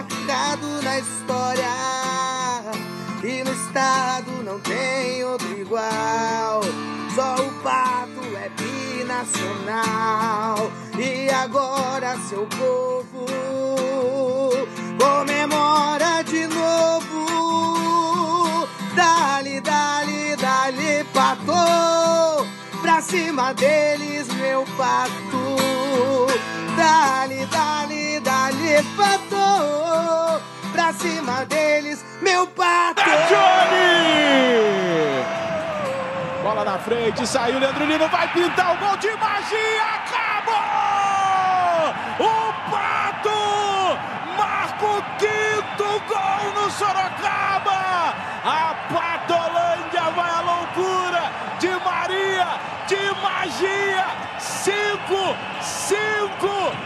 marcado na história. E no estado não tem outro igual. Só o pato é binacional. E agora seu povo comemora de novo. Dali, dali, dali, pato. Cima deles, meu pato. Dali, dali, dali, pato. Pra cima deles, meu pato. É Johnny! Bola na frente, saiu Leandro Lino, vai pintar o gol de magia, acabou! O Pato marca o quinto gol no Sorocaba! A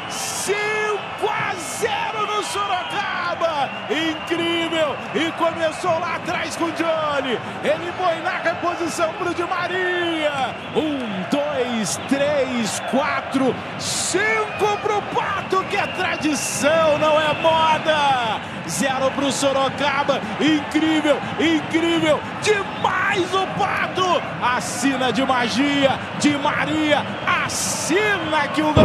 5 a 0 no Sorocaba. Incrível! E começou lá atrás com o Johnny. Ele põe na reposição para o Di Maria. Um, dois três, quatro, cinco pro Pato, que é tradição, não é moda. Zero pro Sorocaba. Incrível, incrível. Demais o Pato. Assina de magia, de Maria. Assina que o gol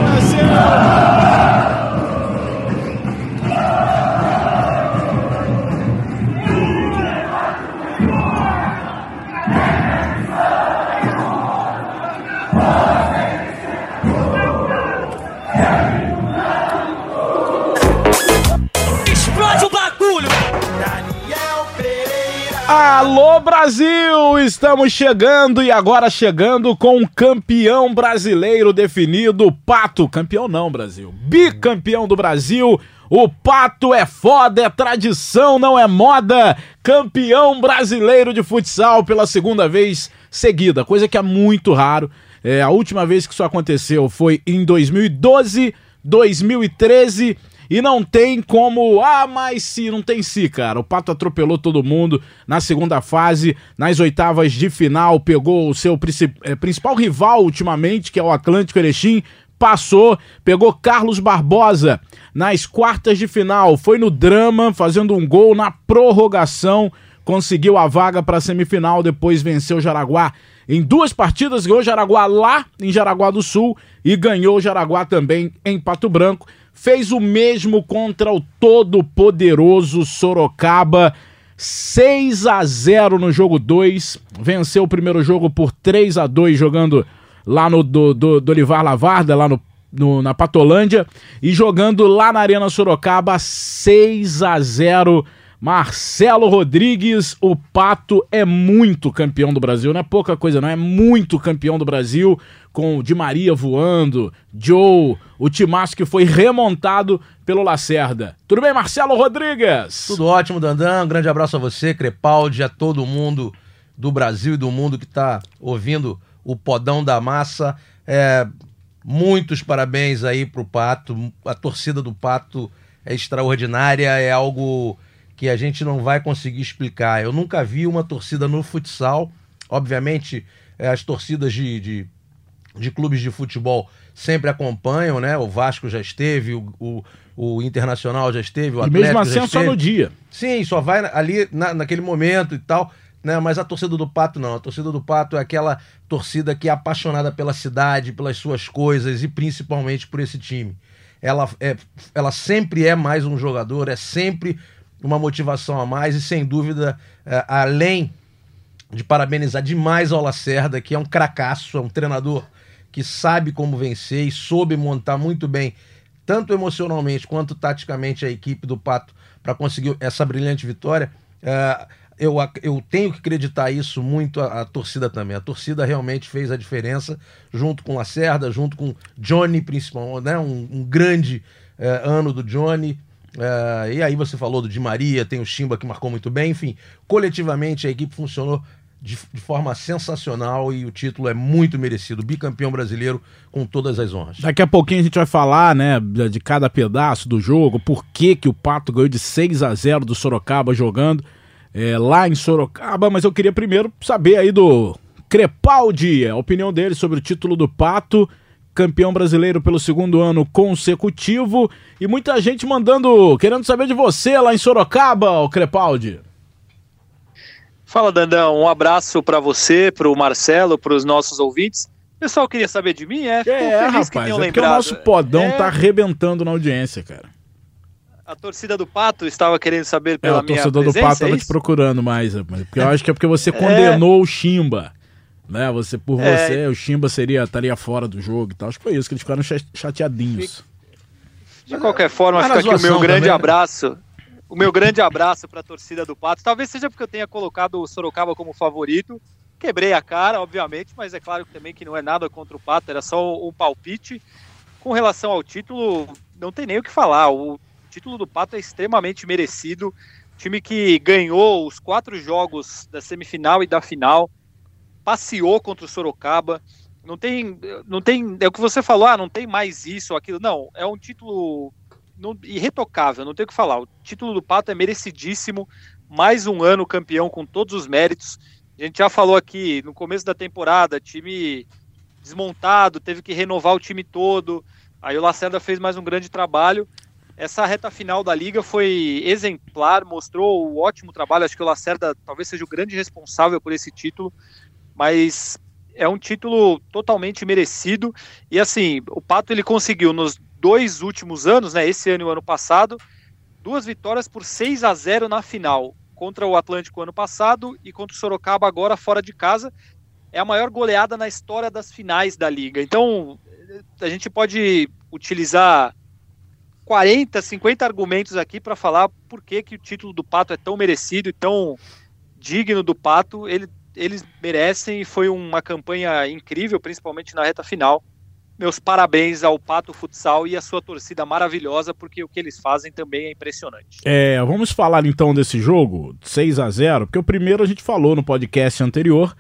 Brasil, estamos chegando e agora chegando com um campeão brasileiro definido, Pato, campeão não Brasil, bicampeão do Brasil, o Pato é foda, é tradição, não é moda, campeão brasileiro de futsal pela segunda vez seguida, coisa que é muito raro, é, a última vez que isso aconteceu foi em 2012, 2013 e não tem como. Ah, mas se. Não tem se, cara. O Pato atropelou todo mundo na segunda fase. Nas oitavas de final, pegou o seu princi- eh, principal rival ultimamente, que é o Atlântico Erechim. Passou, pegou Carlos Barbosa nas quartas de final. Foi no drama, fazendo um gol na prorrogação. Conseguiu a vaga para a semifinal. Depois venceu o Jaraguá em duas partidas. Ganhou Jaraguá lá em Jaraguá do Sul e ganhou Jaraguá também em Pato Branco fez o mesmo contra o todo-poderoso Sorocaba. 6 a 0 no jogo 2. Venceu o primeiro jogo por 3 a 2 jogando lá no do, do, do Olivar Lavarda, lá no, no- na Patolândia. E jogando lá na Arena Sorocaba, 6 a 0 Marcelo Rodrigues, o Pato é muito campeão do Brasil, não é pouca coisa, não é muito campeão do Brasil, com o Di Maria voando, Joe, o timaço que foi remontado pelo Lacerda. Tudo bem, Marcelo Rodrigues? Tudo ótimo, Dandan. Um grande abraço a você, Crepaldi, a todo mundo do Brasil e do mundo que está ouvindo o Podão da Massa. É, muitos parabéns aí pro Pato. A torcida do Pato é extraordinária, é algo que a gente não vai conseguir explicar. Eu nunca vi uma torcida no futsal. Obviamente, é, as torcidas de, de de clubes de futebol sempre acompanham, né? O Vasco já esteve, o, o, o Internacional já esteve, o E Atlético mesmo assim já é só esteve. no dia. Sim, só vai ali na- naquele momento e tal, né? Mas a torcida do Pato não. A torcida do Pato é aquela torcida que é apaixonada pela cidade, pelas suas coisas e principalmente por esse time. Ela, é, ela sempre é mais um jogador, é sempre uma motivação a mais e sem dúvida, é, além de parabenizar demais ao Lacerda, que é um cracaço, é um treinador que sabe como vencer e soube montar muito bem, tanto emocionalmente quanto taticamente, a equipe do Pato para conseguir essa brilhante vitória. É, eu, eu tenho que acreditar isso muito à, torcida também. A torcida realmente fez a diferença, junto com Lacerda, junto com Johnny, principalmente, né? um, um grande é, ano do Johnny. É, e aí você falou do Di Maria, tem o Chimba que marcou muito bem, enfim, coletivamente a equipe funcionou de, de forma sensacional e o título é muito merecido. Bicampeão brasileiro com todas as honras. Daqui a pouquinho a gente vai falar, né, de cada pedaço do jogo, por que, que o Pato ganhou de 6 a 0 do Sorocaba jogando é, lá em Sorocaba, mas eu queria primeiro saber aí do Crepaldi, a opinião dele sobre o título do Pato, campeão brasileiro pelo segundo ano consecutivo. E muita gente mandando, querendo saber de você lá em Sorocaba, o Crepaldi. Fala, Dandão. Um abraço para você, para o Marcelo, para os nossos ouvintes. O pessoal queria saber de mim, é? Fico é, rapaz, que é o nosso podão é... tá arrebentando na audiência, cara. A torcida do Pato estava querendo saber pela é, minha presença, o torcedor do Pato estava é te procurando mais, porque eu acho que é porque você condenou é... o Chimba, né? Você, por é... você, o Chimba seria, estaria fora do jogo e tal. Acho que foi isso, que eles ficaram chateadinhos. De qualquer forma, fica aqui o meu grande também, né? O meu grande abraço para a torcida do Pato. Talvez seja porque eu tenha colocado o Sorocaba como favorito. Quebrei a cara, obviamente, mas é claro também que não é nada contra o Pato, era só um palpite. Com relação ao título, não tem nem o que falar. O título do Pato é extremamente merecido. Time que ganhou os quatro jogos da semifinal e da final, passeou contra o Sorocaba. Não tem, não tem, é o que você falou, ah, não tem mais isso aquilo. Não, é um título não, irretocável, não tem o que falar. O título do Pato é merecidíssimo, mais um ano campeão com todos os méritos. A gente já falou aqui no começo da temporada, time desmontado, teve que renovar o time todo. Aí o Lacerda fez mais um grande trabalho. Essa reta final da liga foi exemplar, mostrou o ótimo trabalho. Acho que o Lacerda talvez seja o grande responsável por esse título, mas é um título totalmente merecido. E assim, o Pato ele conseguiu nos dois últimos anos, né, esse ano e o ano passado, duas vitórias por 6 a 0 na final, contra o Atlântico ano passado e contra o Sorocaba agora fora de casa. É a maior goleada na história das finais da liga. Então, a gente pode utilizar 40, 50 argumentos aqui para falar por que, que o título do Pato é tão merecido e tão digno do Pato. Ele, eles merecem e foi uma campanha incrível, principalmente na reta final meus parabéns ao Pato Futsal e à sua torcida maravilhosa, porque o que eles fazem também é impressionante. É, vamos falar então desse jogo, 6 a 0 porque o primeiro a gente falou no podcast anterior,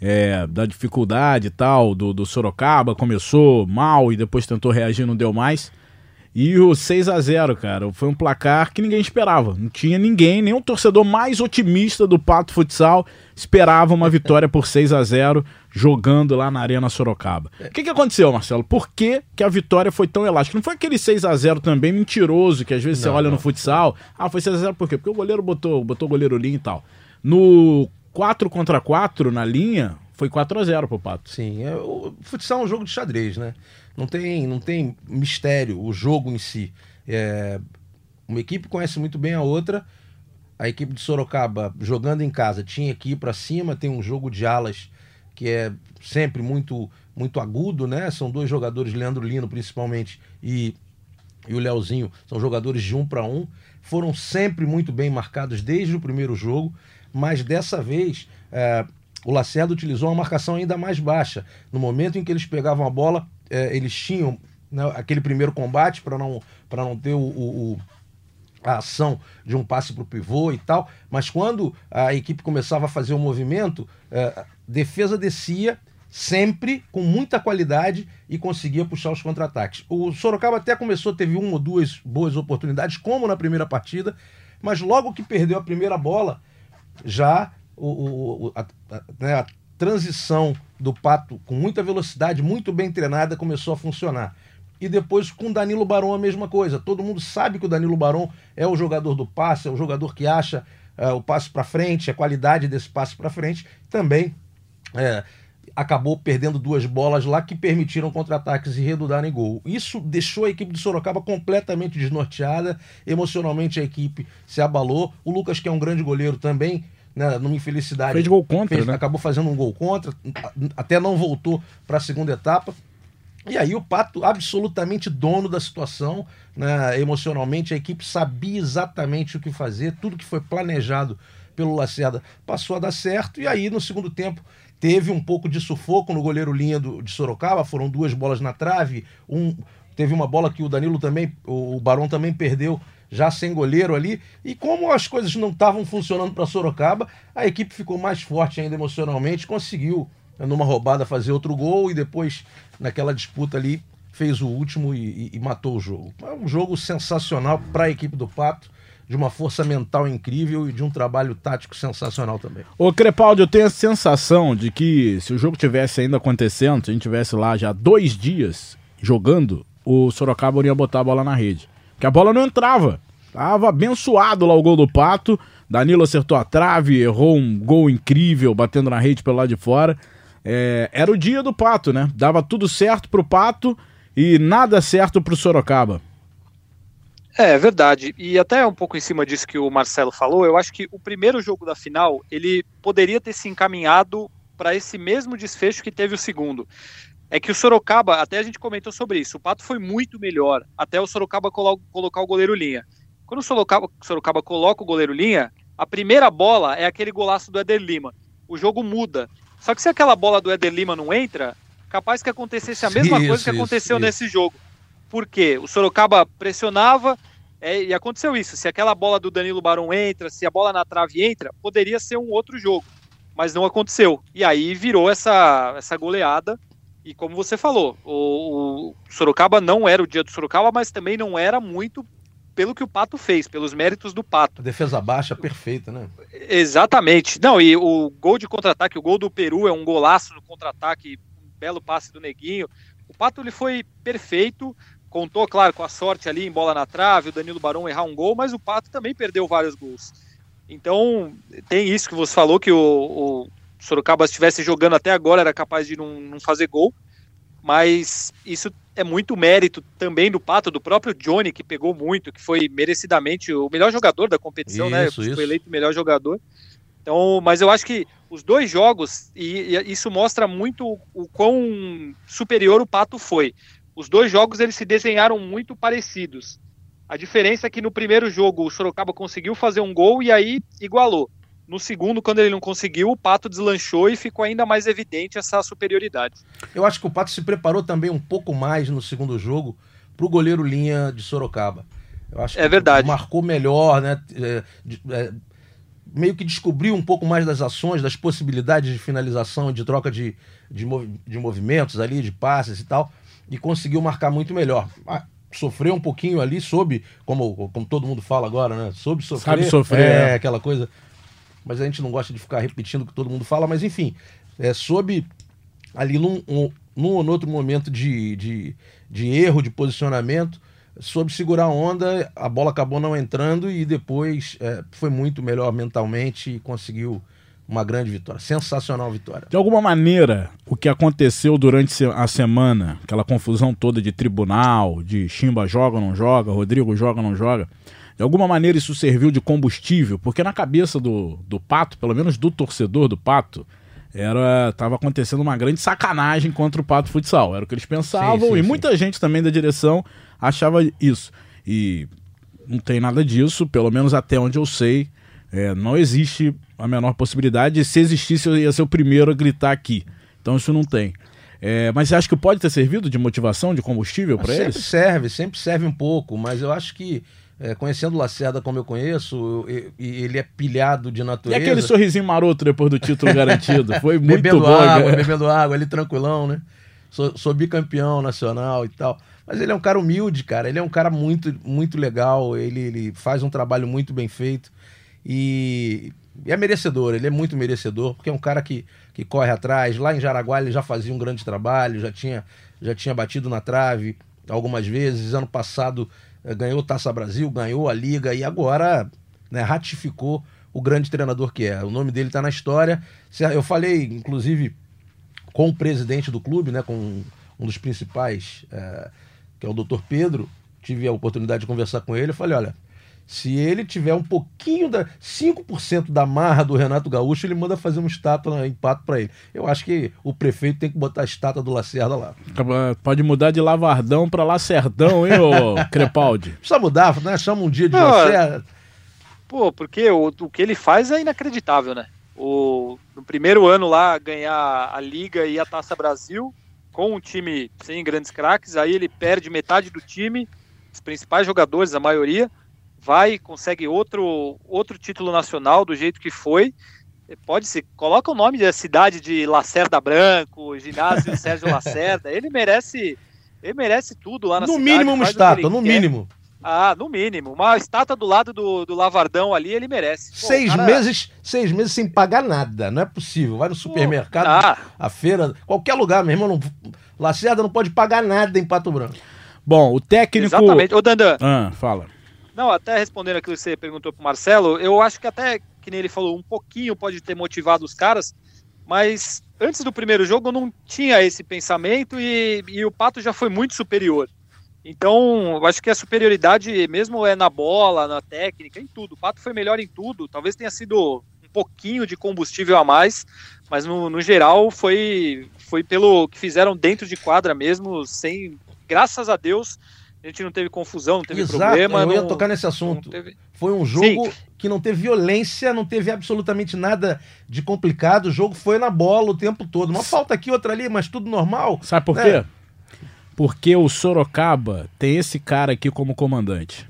é, da dificuldade e tal, do, do Sorocaba, começou mal e depois tentou reagir, não deu mais. E o 6 a 0 cara, foi um placar que ninguém esperava. Não tinha ninguém, nem um torcedor mais otimista do Pato Futsal esperava uma vitória por 6 a 0 jogando lá na Arena Sorocaba. O que, que aconteceu, Marcelo? Por que, que a vitória foi tão elástica? Não foi aquele 6 a 0 também mentiroso que às vezes não, você olha não. no futsal. Ah, foi 6 a 0 por quê? Porque o goleiro botou, botou o goleiro linha e tal. No 4 contra 4 na linha, foi 4 a 0 pro Pato. Sim, é, o futsal é um jogo de xadrez, né? Não tem, não tem mistério o jogo em si. É, uma equipe conhece muito bem a outra. A equipe de Sorocaba, jogando em casa, tinha que ir para cima. Tem um jogo de alas que é sempre muito muito agudo, né? São dois jogadores, Leandro Lino principalmente e, e o Leozinho, são jogadores de um para um. Foram sempre muito bem marcados desde o primeiro jogo, mas dessa vez é, o Lacerda utilizou uma marcação ainda mais baixa. No momento em que eles pegavam a bola, é, eles tinham né, aquele primeiro combate para não, não ter o, o, a ação de um passe para o pivô e tal, mas quando a equipe começava a fazer o movimento, é, defesa descia sempre com muita qualidade e conseguia puxar os contra-ataques. O Sorocaba até começou, teve uma ou duas boas oportunidades, como na primeira partida, mas logo que perdeu a primeira bola, já o, o a, a, né, a transição do Pato com muita velocidade, muito bem treinada, começou a funcionar. E depois com Danilo Barão a mesma coisa. Todo mundo sabe que o Danilo Barão é o jogador do passe, é o jogador que acha uh, o passe para frente, a qualidade desse passe para frente. Também é, acabou perdendo duas bolas lá que permitiram contra-ataques e redundaram em gol. Isso deixou a equipe de Sorocaba completamente desnorteada. Emocionalmente a equipe se abalou. O Lucas, que é um grande goleiro, também né, numa infelicidade. Fez gol contra, fez, né? Acabou fazendo um gol contra, até não voltou para a segunda etapa. E aí o Pato, absolutamente dono da situação, né, emocionalmente, a equipe sabia exatamente o que fazer, tudo que foi planejado pelo Lacerda passou a dar certo, e aí no segundo tempo teve um pouco de sufoco no goleiro linha do, de Sorocaba, foram duas bolas na trave, um, teve uma bola que o Danilo também, o, o Barão também perdeu já sem goleiro ali. E como as coisas não estavam funcionando para Sorocaba, a equipe ficou mais forte ainda emocionalmente, conseguiu numa roubada fazer outro gol e depois naquela disputa ali fez o último e, e, e matou o jogo. É um jogo sensacional para a equipe do Pato. de uma força mental incrível e de um trabalho tático sensacional também. Ô Crepaldi, eu tenho a sensação de que se o jogo tivesse ainda acontecendo, se a gente tivesse lá já dois dias jogando, o Sorocaba iria botar a bola na rede. Porque a bola não entrava. Tava abençoado lá o gol do Pato. Danilo acertou a trave, errou um gol incrível, batendo na rede pelo lado de fora. É, era o dia do Pato, né? Dava tudo certo pro Pato e nada certo pro Sorocaba. É, é verdade. E até um pouco em cima disso que o Marcelo falou, eu acho que o primeiro jogo da final, ele poderia ter se encaminhado para esse mesmo desfecho que teve o segundo. É que o Sorocaba, até a gente comentou sobre isso, o Pato foi muito melhor até o Sorocaba colo colocar o goleiro linha. Quando o Sorocaba, Sorocaba coloca o goleiro linha, a primeira bola é aquele golaço do Éder Lima. O jogo muda. Só que se aquela bola do Éder Lima não entra, capaz que acontecesse a mesma isso, coisa que aconteceu isso, nesse isso. jogo. Por quê? O Sorocaba pressionava é, e aconteceu isso. Se aquela bola do Danilo Barão entra, se a bola na trave entra, poderia ser um outro jogo. Mas não aconteceu. E aí virou essa, essa goleada. E como você falou, o, o Sorocaba não era o dia do Sorocaba, mas também não era muito pelo que o Pato fez, pelos méritos do Pato. Defesa baixa, perfeita, né? Exatamente. Não, e o gol de contra-ataque, o gol do Peru é um golaço no contra-ataque, um belo passe do Neguinho. O Pato ele foi perfeito, contou, claro, com a sorte ali em bola na trave, o Danilo Barão errar um gol, mas o Pato também perdeu vários gols. Então, tem isso que você falou, que o, o Sorocaba estivesse jogando até agora era capaz de não, não fazer gol, mas isso é muito mérito também do Pato, do próprio Johnny, que pegou muito, que foi merecidamente o melhor jogador da competição, né? isso, né? Isso. Foi eleito o melhor jogador. Então, mas eu acho que os dois jogos, e, e, isso mostra muito o quão superior o Pato foi. Os dois jogos eles se desenharam muito parecidos. A diferença é que no primeiro jogo o Sorocaba conseguiu fazer um gol e aí igualou. No segundo, quando ele não conseguiu, o Pato deslanchou e ficou ainda mais evidente essa superioridade. Eu acho que o Pato se preparou também um pouco mais no segundo jogo para o goleiro linha de Sorocaba. Eu acho é verdade. marcou melhor, né? É, é, meio que descobriu um pouco mais das ações, das possibilidades de finalização, de troca de, de, de movimentos ali, de passes e tal, e conseguiu marcar muito melhor. Ah, sofreu um pouquinho ali, soube, como, como todo mundo fala agora, né? Soube sofrer. Sabe sofrer. É, é. aquela coisa mas a gente não gosta de ficar repetindo o que todo mundo fala, mas enfim, é, soube ali num, um, num ou outro momento de, de, de erro, de posicionamento, soube segurar a onda, a bola acabou não entrando e depois é, foi muito melhor mentalmente e conseguiu uma grande vitória. Sensacional vitória. De alguma maneira, o que aconteceu durante a semana, aquela confusão toda de tribunal, de Chimba joga ou não joga, Rodrigo joga ou não joga, de alguma maneira isso serviu de combustível, porque na cabeça do, do Pato, pelo menos do torcedor do Pato, era tava acontecendo uma grande sacanagem contra o Pato Futsal. Era o que eles pensavam sim, sim, e sim. muita gente também da direção achava isso. E não tem nada disso, pelo menos até onde eu sei. É, não existe a menor possibilidade. Se existisse, eu ia ser o primeiro a gritar aqui. Então isso não tem. É, mas você acha que pode ter servido de motivação, de combustível para eles? Sempre serve, sempre serve um pouco, mas eu acho que é, conhecendo o Lacerda como eu conheço, e, e, ele é pilhado de natureza. E aquele sorrisinho maroto depois do título garantido? Foi muito bebendo bom. Água, bebendo água, ele tranquilão, né? Sou, sou, bicampeão nacional e tal. Mas ele é um cara humilde, cara. Ele é um cara muito, muito legal. Ele, ele faz um trabalho muito bem feito. E, é merecedor, ele é muito merecedor, porque é um cara que, que corre atrás. Lá em Jaraguá ele já fazia um grande trabalho, já tinha, já tinha batido na trave algumas vezes. Ano passado ganhou Taça Brasil, ganhou a Liga e agora né, ratificou o grande treinador que é. O nome dele está na história. Eu falei, inclusive, com o presidente do clube, né, com um dos principais, é, que é o doutor Pedro. Tive a oportunidade de conversar com ele. Eu falei: olha, se ele tiver um pouquinho da 5% da marra do Renato Gaúcho, ele manda fazer uma estátua em pato para ele. Eu acho que o prefeito tem que botar a estátua do Lacerda lá. Pode mudar de Lavardão para Lacerdão, hein, ô Crepaldi? Precisa mudar, né? Chama um dia de Não, Lacerda. Pô, porque o, o que ele faz é inacreditável, né? O, no primeiro ano lá, ganhar a Liga e a Taça Brasil, com um time sem grandes craques, aí ele perde metade do time, os principais jogadores, a maioria vai consegue outro outro título nacional do jeito que foi. Pode ser, coloca o nome da cidade de Lacerda Branco, ginásio Sérgio Lacerda. Ele merece, ele merece tudo lá na no cidade. Mínimo uma estátua, no quer. mínimo. Ah, no mínimo. Uma estátua do lado do, do Lavardão ali, ele merece. Pô, seis cara... meses seis meses sem pagar nada. Não é possível. Vai no supermercado, ah. a feira, qualquer lugar, meu irmão. Não... Lacerda não pode pagar nada em Pato Branco. Bom, o técnico. Exatamente. Ô, Dandan. Ah, fala. Não, até respondendo aquilo que você perguntou pro Marcelo, eu acho que até, que nem ele falou, um pouquinho pode ter motivado os caras, mas antes do primeiro jogo eu não tinha esse pensamento e, e o Pato já foi muito superior. Então, eu acho que a superioridade mesmo é na bola, na técnica, em tudo. O Pato foi melhor em tudo. Talvez tenha sido um pouquinho de combustível a mais, mas no, no geral foi, foi pelo que fizeram dentro de quadra mesmo, sem. Graças a Deus, a gente não teve confusão, não teve Exato, problema. Eu não, ia tocar nesse assunto. Teve... Foi um jogo Sim. que não teve violência, não teve absolutamente nada de complicado. O jogo foi na bola o tempo todo. Uma falta aqui, outra ali, mas tudo normal. Sabe por né? quê? Porque o Sorocaba tem esse cara aqui como comandante.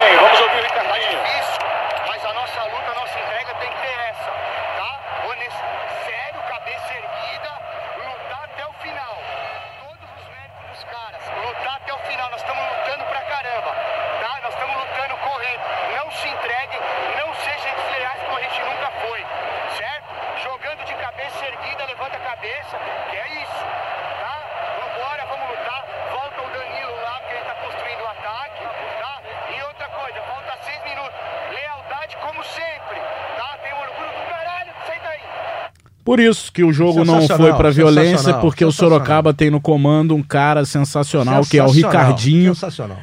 vamos ouvir o Ricardinho. Mas a nossa luta, a nossa entrega tem que ter essa, tá? Sério, cabeça erguida, lutar até o final. Todos os méritos dos caras, lutar até o final. Nós estamos lutando pra caramba, tá? Nós estamos lutando correndo. Não se entreguem, não sejam desleais como a gente nunca foi, certo? Jogando de cabeça erguida, levanta a cabeça, que é isso. Por isso que o jogo não foi para violência, porque o Sorocaba tem no comando um cara sensacional, sensacional que é o Ricardinho.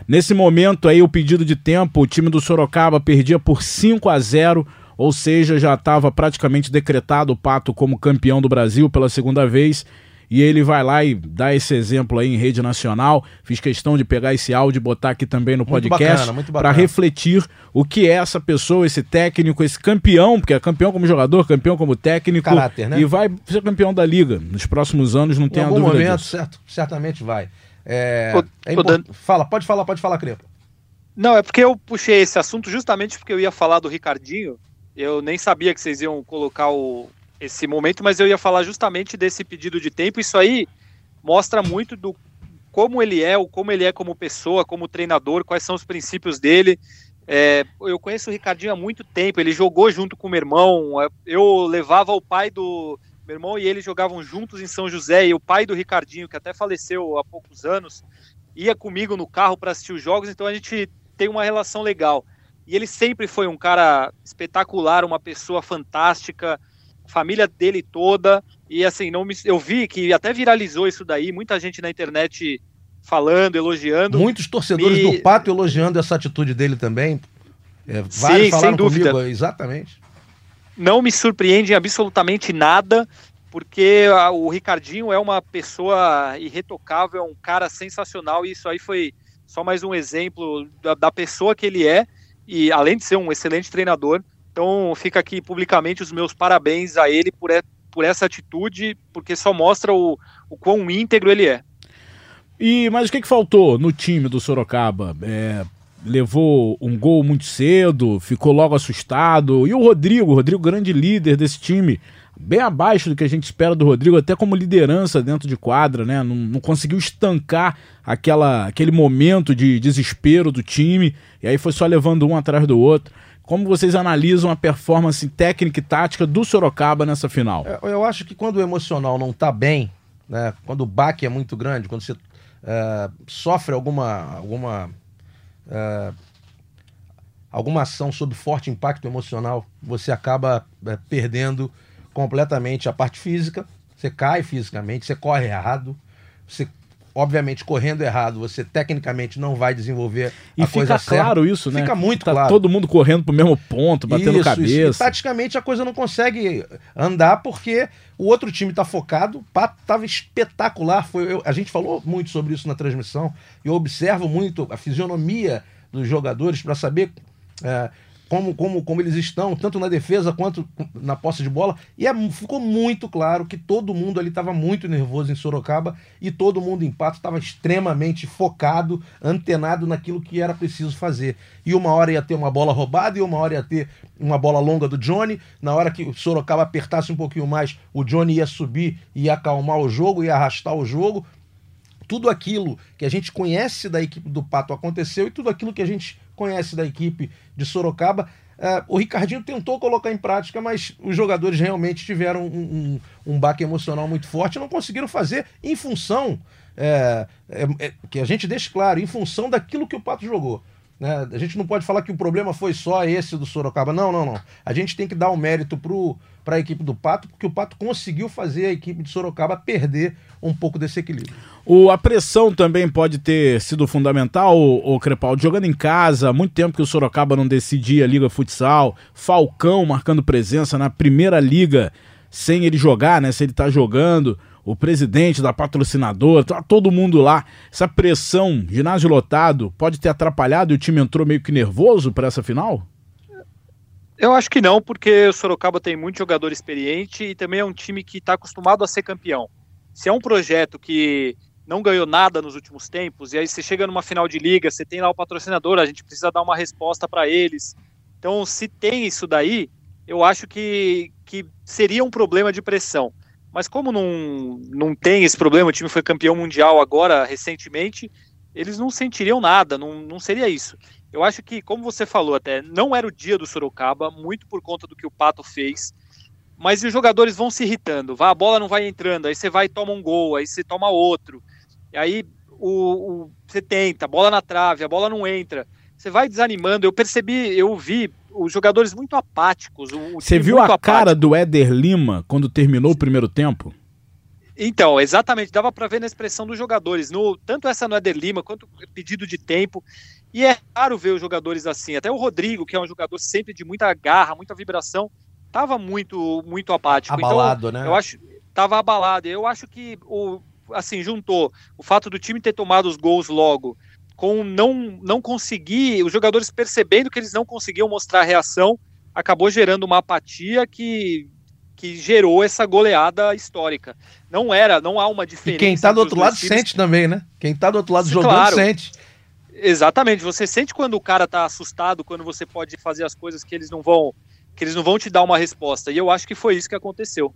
Nesse momento aí, o pedido de tempo, o time do Sorocaba perdia por 5 a 0 ou seja, já estava praticamente decretado o Pato como campeão do Brasil pela segunda vez e ele vai lá e dá esse exemplo aí em rede nacional. Fiz questão de pegar esse áudio e botar aqui também no muito podcast para refletir o que é essa pessoa, esse técnico, esse campeão, porque é campeão como jogador, campeão como técnico Caráter, né? e vai ser campeão da liga nos próximos anos, não tem a dúvida momento, disso. Certo, certamente vai. É, é import... Fala, pode falar, pode falar, Crepa. Não, é porque eu puxei esse assunto justamente porque eu ia falar do Ricardinho. Eu nem sabia que vocês iam colocar o, esse momento, mas eu ia falar justamente desse pedido de tempo. Isso aí mostra muito do como ele é, o como ele é como pessoa, como treinador, quais são os princípios dele. É, eu conheço o Ricardinho há muito tempo, ele jogou junto com o meu irmão. Eu levava o pai do meu irmão e ele jogavam juntos em São José, e o pai do Ricardinho, que até faleceu há poucos anos, ia comigo no carro para assistir os jogos, então a gente tem uma relação legal. E ele sempre foi um cara espetacular, uma pessoa fantástica, família dele toda. E assim, não me, eu vi que até viralizou isso daí, muita gente na internet falando, elogiando. Muitos torcedores me... do Pato elogiando essa atitude dele também. É, Sim, sem dúvida. Comigo, exatamente. Não me surpreende absolutamente nada, porque a, o Ricardinho é uma pessoa irretocável, é um cara sensacional, e isso aí foi só mais um exemplo da, da pessoa que ele é, e além de ser um excelente treinador, então fica aqui publicamente os meus parabéns a ele por, por essa atitude, porque só mostra o, o quão íntegro ele é. E mas o que, que faltou no time do Sorocaba? É, levou um gol muito cedo, ficou logo assustado. E o Rodrigo, o Rodrigo, grande líder desse time, bem abaixo do que a gente espera do Rodrigo, até como liderança dentro de quadra, né? Não, não, conseguiu estancar aquela, aquele momento de desespero do time, e aí foi só levando um atrás do outro. Como vocês analisam a performance técnica e tática do Sorocaba nessa final? Eu, acho que quando o emocional não está bem, né, quando o baque é muito grande, quando você uh, sofre alguma, alguma, uh, alguma ação sob forte impacto emocional, você acaba uh, perdendo completamente a parte física, você cai fisicamente, você corre errado, você obviamente, correndo errado, você tecnicamente não vai desenvolver e a coisa certa. E fica claro isso, né? Fica muito tá claro. todo mundo correndo pro mesmo ponto, batendo isso, cabeça. Isso. E, taticamente a coisa não consegue andar porque o outro time tá focado, o Pato tava espetacular. Foi, eu, a gente falou muito sobre isso na transmissão. Eu observo muito a fisionomia dos jogadores para saber é, como, como, como eles estão, tanto na defesa quanto na posse de bola. E é, ficou muito claro que todo mundo ali estava muito nervoso em Sorocaba e todo mundo em Pato estava extremamente focado, antenado naquilo que era preciso fazer. E uma hora ia ter uma bola roubada e uma hora ia ter uma bola longa do Johnny. Na hora que o Sorocaba apertasse um pouquinho mais, o Johnny ia subir e ia acalmar o jogo, ia arrastar o jogo tudo aquilo que a gente conhece da equipe do Pato aconteceu e tudo aquilo que a gente conhece da equipe de Sorocaba. Uh, o Ricardinho tentou colocar em prática, mas os jogadores realmente tiveram um, um, um baque emocional muito forte e não conseguiram fazer em função, é, é, é, que a gente deixe claro, em função daquilo que o Pato jogou. Né? A gente não pode falar que o problema foi só esse do Sorocaba. Não, não, não. A gente tem que dar o um mérito para a equipe do Pato, porque o Pato conseguiu fazer a equipe de Sorocaba perder um pouco desse equilíbrio. O, a pressão também pode ter sido fundamental, o, o Crepaldi, jogando em casa, muito tempo que o Sorocaba não decidia a Liga Futsal, Falcão marcando presença na primeira liga sem ele jogar, né? Se ele tá jogando o presidente da patrocinadora, tá todo mundo lá. Essa pressão, ginásio lotado, pode ter atrapalhado e o time entrou meio que nervoso para essa final? Eu acho que não, porque o Sorocaba tem muito jogador experiente e também é um time que está acostumado a ser campeão. Se é um projeto que não ganhou nada nos últimos tempos, e aí você chega numa final de liga, você tem lá o patrocinador, a gente precisa dar uma resposta para eles. Então, se tem isso daí, eu acho que, que seria um problema de pressão. Mas como não, não tem esse problema, o time foi campeão mundial agora, recentemente, eles não sentiriam nada, não, não seria isso. Eu acho que, como você falou até, não era o dia do Sorocaba, muito por conta do que o Pato fez, mas os jogadores vão se irritando, a bola não vai entrando, aí você vai e toma um gol, aí você toma outro, e aí o, o, você tenta, bola na trave, a bola não entra, você vai desanimando. Eu percebi, eu vi os jogadores muito apáticos. Você viu a apático. cara do Éder Lima quando terminou o primeiro tempo? Então, exatamente, dava para ver na expressão dos jogadores, no, tanto essa no Éder Lima quanto pedido de tempo. E é raro ver os jogadores assim. Até o Rodrigo, que é um jogador sempre de muita garra, muita vibração, tava muito muito apático. Então, abalado, então, né? Eu acho tava abalado. Eu acho que o assim juntou o fato do time ter tomado os gols logo com não, não conseguir, os jogadores percebendo que eles não conseguiam mostrar reação, acabou gerando uma apatia que, que gerou essa goleada histórica. Não era, não há uma diferença. E quem está do outro lado times. sente também, né? Quem está do outro lado jogando claro. sente. Exatamente, você sente quando o cara tá assustado, quando você pode fazer as coisas que eles não vão que eles não vão te dar uma resposta. E eu acho que foi isso que aconteceu.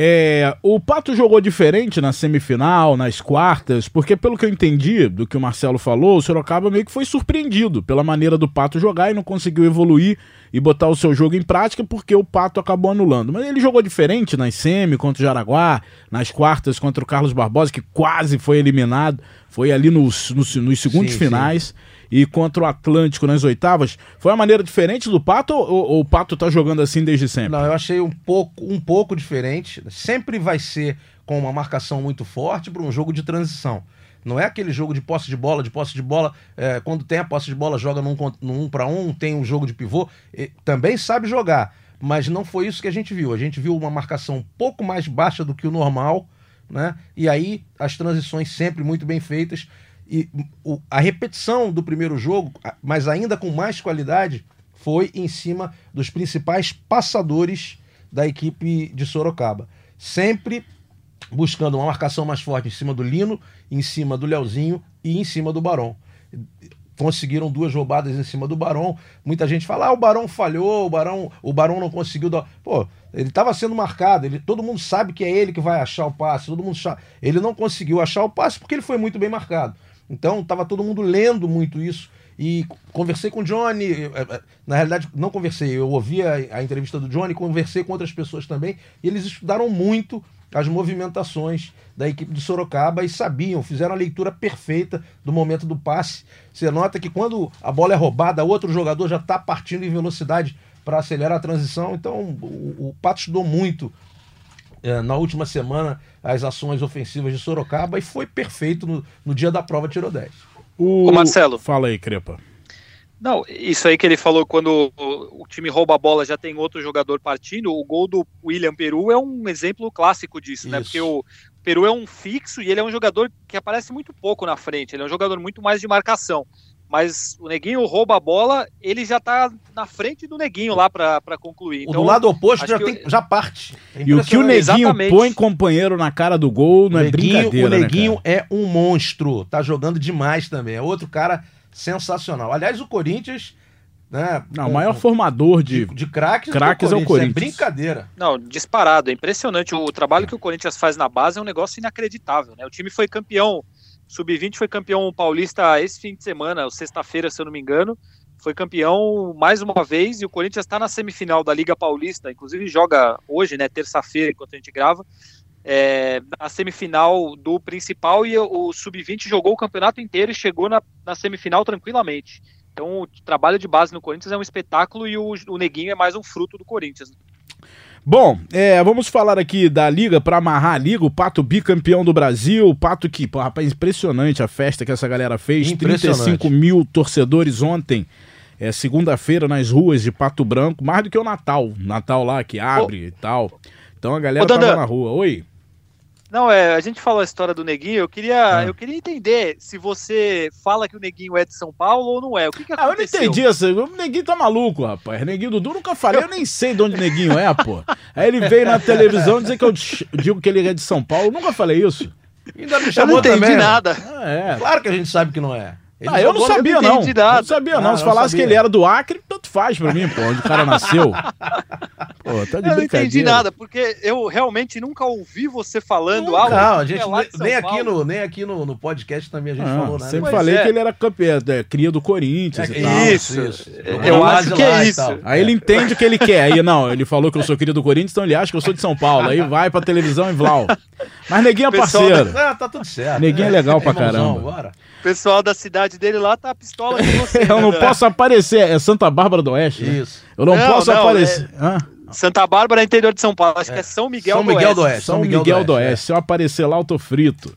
É, o Pato jogou diferente na semifinal, nas quartas, porque pelo que eu entendi do que o Marcelo falou, o Sorocaba meio que foi surpreendido pela maneira do Pato jogar e não conseguiu evoluir e botar o seu jogo em prática porque o Pato acabou anulando. Mas ele jogou diferente nas semi contra o Jaraguá, nas quartas contra o Carlos Barbosa, que quase foi eliminado, foi ali nos, nos, nos segundos sim, finais. Sim e contra o Atlântico nas oitavas, foi uma maneira diferente do Pato ou, ou, o Pato tá jogando assim desde sempre? Não, eu achei um pouco, um pouco diferente. Sempre vai ser com uma marcação muito forte para um jogo de transição. Não é aquele jogo de posse de bola, de posse de bola. É, quando tem a posse de bola, joga num, num um para um, tem um jogo de pivô. também sabe jogar, mas não foi isso que a gente viu. A gente viu uma marcação um pouco mais baixa do que o normal, né? E aí as transições sempre muito bem feitas. E o, a repetição do primeiro jogo, mas ainda com mais qualidade, foi em cima dos principais passadores da equipe de Sorocaba. Sempre buscando uma marcação mais forte em cima do Lino, em cima do Leozinho e em cima do Barão. Conseguiram duas roubadas em cima do Barão. Muita gente fala: ah, o Barão falhou, o Barão, o Barão não conseguiu dar. Pô, ele estava sendo marcado, ele, todo mundo sabe que é ele que vai achar o passe, todo mundo sabe. Ele não conseguiu achar o passe porque ele foi muito bem marcado. Então estava todo mundo lendo muito isso. E conversei com o Johnny, eh, eh, na realidade não conversei, eu ouvi a, a entrevista do Johnny, conversei com outras pessoas também, e eles estudaram muito as movimentações da equipe de Sorocaba e sabiam, fizeram a leitura perfeita do momento do passe. Você nota que quando a bola é roubada, outro jogador já está partindo em velocidade para acelerar a transição. Então o, o Pato estudou muito na última semana as ações ofensivas de Sorocaba e foi perfeito no, no dia da prova tirou 10. O... Marcelo. Fala aí, Crepa. Não, isso aí que ele falou, quando o, o, time rouba a bola já tem outro jogador partindo, o gol do William Peru é um exemplo clássico disso, isso. né? Porque o Peru é um fixo e ele é um jogador que aparece muito pouco na frente, ele é um jogador muito mais de marcação mas o Neguinho rouba a bola, ele já tá na frente do Neguinho lá para concluir. Então, o do lado oposto já, tem, já parte. É e o que o Neguinho Exatamente. põe companheiro na cara do gol não é Neguinho, brincadeira. O né, Neguinho né, é um monstro, tá jogando demais também. É outro cara sensacional. Aliás, o Corinthians. Né, não, o maior formador de, de, de craques, craques é o Corinthians. É brincadeira. Não, disparado. É impressionante. O trabalho que o Corinthians faz na base é um negócio inacreditável. Né? O time foi campeão Sub-20 foi campeão paulista esse fim de semana, sexta-feira, se eu não me engano. Foi campeão mais uma vez e o Corinthians está na semifinal da Liga Paulista. Inclusive joga hoje, né, terça-feira, enquanto a gente grava, é, na semifinal do principal e o Sub-20 jogou o campeonato inteiro e chegou na, na, semifinal tranquilamente. Então o trabalho de base no Corinthians é um espetáculo e o, o Neguinho é mais um fruto do Corinthians. Bom, é, vamos falar aqui da Liga, para amarrar a Liga, o Pato bicampeão do Brasil, o Pato que, pô, rapaz, impressionante a festa que essa galera fez, 35 mil torcedores ontem, é, segunda-feira nas ruas de Pato Branco, mais do que o Natal, Natal lá que abre Ô. e tal. Então a galera Ô, tava na rua. Oi? Não, é, a gente falou a história do Neguinho, eu queria, é. eu queria entender se você fala que o Neguinho é de São Paulo ou não é. O que, que aconteceu? Ah, eu não entendi isso. O Neguinho tá maluco, rapaz. Neguinho Dudu nunca falei, eu nem sei de onde o Neguinho é, pô. Aí ele veio na televisão dizer que eu digo que ele é de São Paulo, eu nunca falei isso. Ainda me chamou eu não entendi também. nada. Ah, é. Claro que a gente sabe que não é. Ele ah, eu não sabia, não. Não, não sabia, não. Ah, Se falasse sabia. que ele era do Acre, tanto faz pra mim, pô, onde o cara nasceu. Pô, tá de eu não entendi nada, porque eu realmente nunca ouvi você falando algo. Não, a gente nem, aqui no, nem aqui no, no podcast também a gente ah, falou nada. Sempre falei é. que ele era campeão, é, cria do Corinthians é, e tal. Isso, isso. Eu acho que é isso. Aí ele entende o que ele quer. Aí, não, ele falou que eu sou cria do Corinthians, então ele acha que eu sou de São Paulo. Aí vai pra televisão e Vlau. Mas Neguinho é parceiro. Da... Ah, tá tudo certo. Neguinho é, é legal pra caramba. Bora. O pessoal da cidade dele lá tá a pistola de você. eu não né, posso aparecer. É Santa Bárbara do Oeste. Né? Isso. Eu não, não posso não, aparecer. É... Ah. Santa Bárbara é interior de São Paulo. Acho é. que é São Miguel, São Miguel do, Oeste. São Miguel, Miguel do Oeste. Oeste. Se eu aparecer lá, eu tô frito.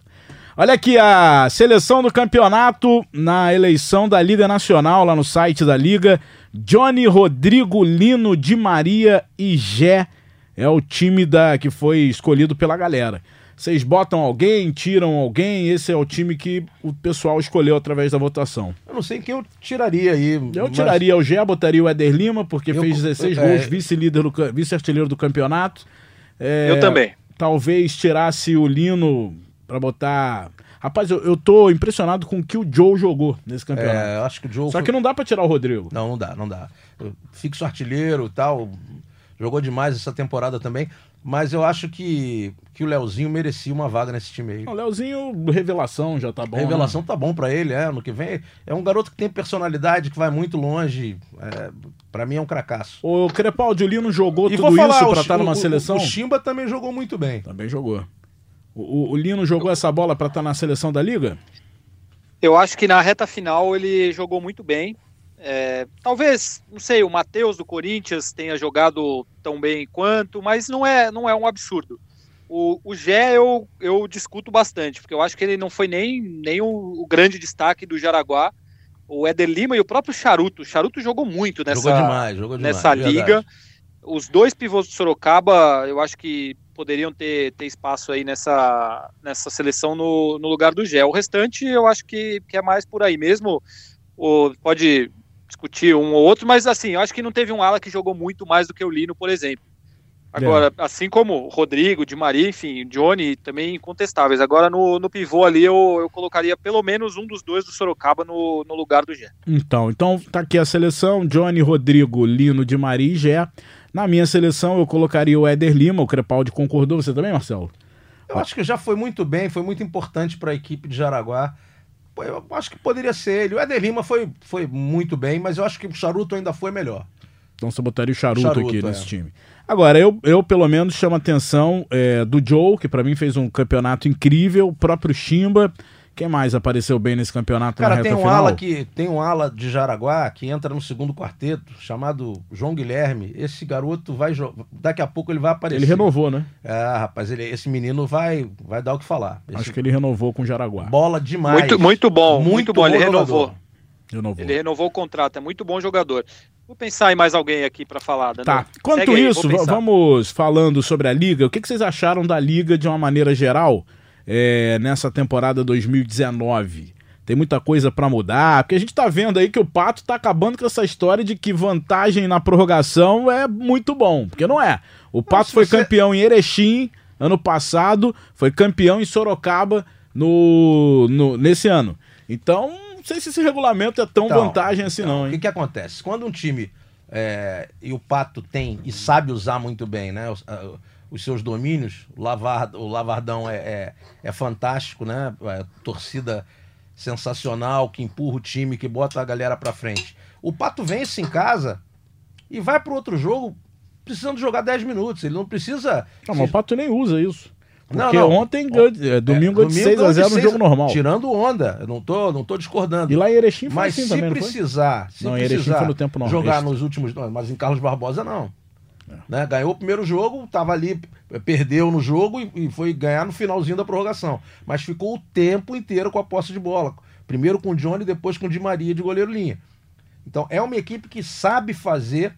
Olha aqui a seleção do campeonato na eleição da Liga Nacional, lá no site da Liga. Johnny Rodrigo Lino de Maria e Gé é o time da que foi escolhido pela galera. Vocês botam alguém, tiram alguém, esse é o time que o pessoal escolheu através da votação. Eu não sei quem eu tiraria aí. Eu mas... tiraria o Gé, botaria o Éder Lima, porque eu, fez 16 é... gols, vice-líder, vice-artilheiro do campeonato. É, eu também. Talvez tirasse o Lino para botar. Rapaz, eu, eu tô impressionado com o que o Joe jogou nesse campeonato. É, eu acho que o Joe. Só foi... que não dá para tirar o Rodrigo. Não, não dá, não dá. Fixo artilheiro e tal. Jogou demais essa temporada também. Mas eu acho que, que o Leozinho merecia uma vaga nesse time aí. O Leozinho, revelação, já tá bom. Revelação né? tá bom para ele, é. Ano que vem. É um garoto que tem personalidade, que vai muito longe. É, para mim é um cracaço. O Crepaldi, o Lino jogou e tudo falar, isso pra estar tá numa seleção? O, Chimba também jogou muito bem. Também jogou. O, o Lino jogou essa bola para estar tá na seleção da Liga? Eu acho que na reta final ele jogou muito bem. É, talvez, não sei, o Matheus do Corinthians tenha jogado tão bem quanto, mas não é, não é um absurdo. O, o Gé eu, eu discuto bastante, porque eu acho que ele não foi nem, nem o, o grande destaque do Jaraguá. O Éder Lima e o próprio Charuto. O Charuto jogou muito nessa, jogou demais, jogou demais, nessa liga. Os dois pivôs do Sorocaba, eu acho que poderiam ter, ter espaço aí nessa, nessa seleção no, no lugar do Gé. O restante, eu acho que, que é mais por aí mesmo. O, pode discutir um ou outro, mas assim, eu acho que não teve um ala que jogou muito mais do que o Lino, por exemplo. Agora, é. assim como Rodrigo, Di Maria, enfim, Johnny também incontestáveis. Agora no, no pivô ali eu, eu colocaria pelo menos um dos dois do Sorocaba no, no lugar do Gé. Então, então tá aqui a seleção: Johnny, Rodrigo, Lino, Di Maria e Gé. Na minha seleção eu colocaria o Éder Lima, o Crepaldi concordou. Você também, Marcelo? Eu acho que já foi muito bem, foi muito importante para a equipe de Jaraguá eu acho que poderia ser ele. O Éder Lima foi, foi muito bem, mas eu acho que o Charuto ainda foi melhor. Então você botaria o Charuto, Charuto aqui é. nesse time. Agora, eu, eu pelo menos chamo a atenção é, do Joe, que para mim fez um campeonato incrível, o próprio Chimba. Quem mais apareceu bem nesse campeonato Cara, tem um final? ala que tem um ala de Jaraguá que entra no segundo quarteto, chamado João Guilherme. Esse garoto vai daqui a pouco ele vai aparecer. Ele renovou, né? É, rapaz, ele, esse menino vai vai dar o que falar. Esse... Acho que ele renovou com o Jaraguá. Bola demais. Muito, muito bom, muito, muito bom, ele renovou. renovou. Ele renovou o contrato, é muito bom jogador. Vou pensar em mais alguém aqui para falar. Daniel. Tá. Quanto aí, isso, vamos falando sobre a liga. O que, que vocês acharam da liga de uma maneira geral? É, nessa temporada 2019? Tem muita coisa para mudar, porque a gente tá vendo aí que o Pato tá acabando com essa história de que vantagem na prorrogação é muito bom, porque não é. O Pato Nossa, foi você... campeão em Erechim ano passado, foi campeão em Sorocaba no, no nesse ano. Então, não sei se esse regulamento é tão então, vantagem assim então, não. O que, que acontece? Quando um time é, e o Pato tem e sabe usar muito bem, né? Os seus domínios. O, Lavard, o Lavardão é, é, é fantástico, né? É, torcida sensacional, que empurra o time, que bota a galera pra frente. O Pato vence em casa e vai pro outro jogo precisando jogar 10 minutos. Ele não precisa. Não, mas o Pato nem usa isso. Porque não, não. ontem, é, domingo, é, de 6 a 0 no jogo normal. Tirando onda, eu não tô, não tô discordando. E lá em Erechim foi mas assim se também, precisar, se não, precisar foi no tempo normal, jogar nos últimos, mas em Carlos Barbosa não. Né? Ganhou o primeiro jogo, tava ali, perdeu no jogo e, e foi ganhar no finalzinho da prorrogação. Mas ficou o tempo inteiro com a posse de bola. Primeiro com o Johnny, depois com o Di Maria de goleiro linha. Então é uma equipe que sabe fazer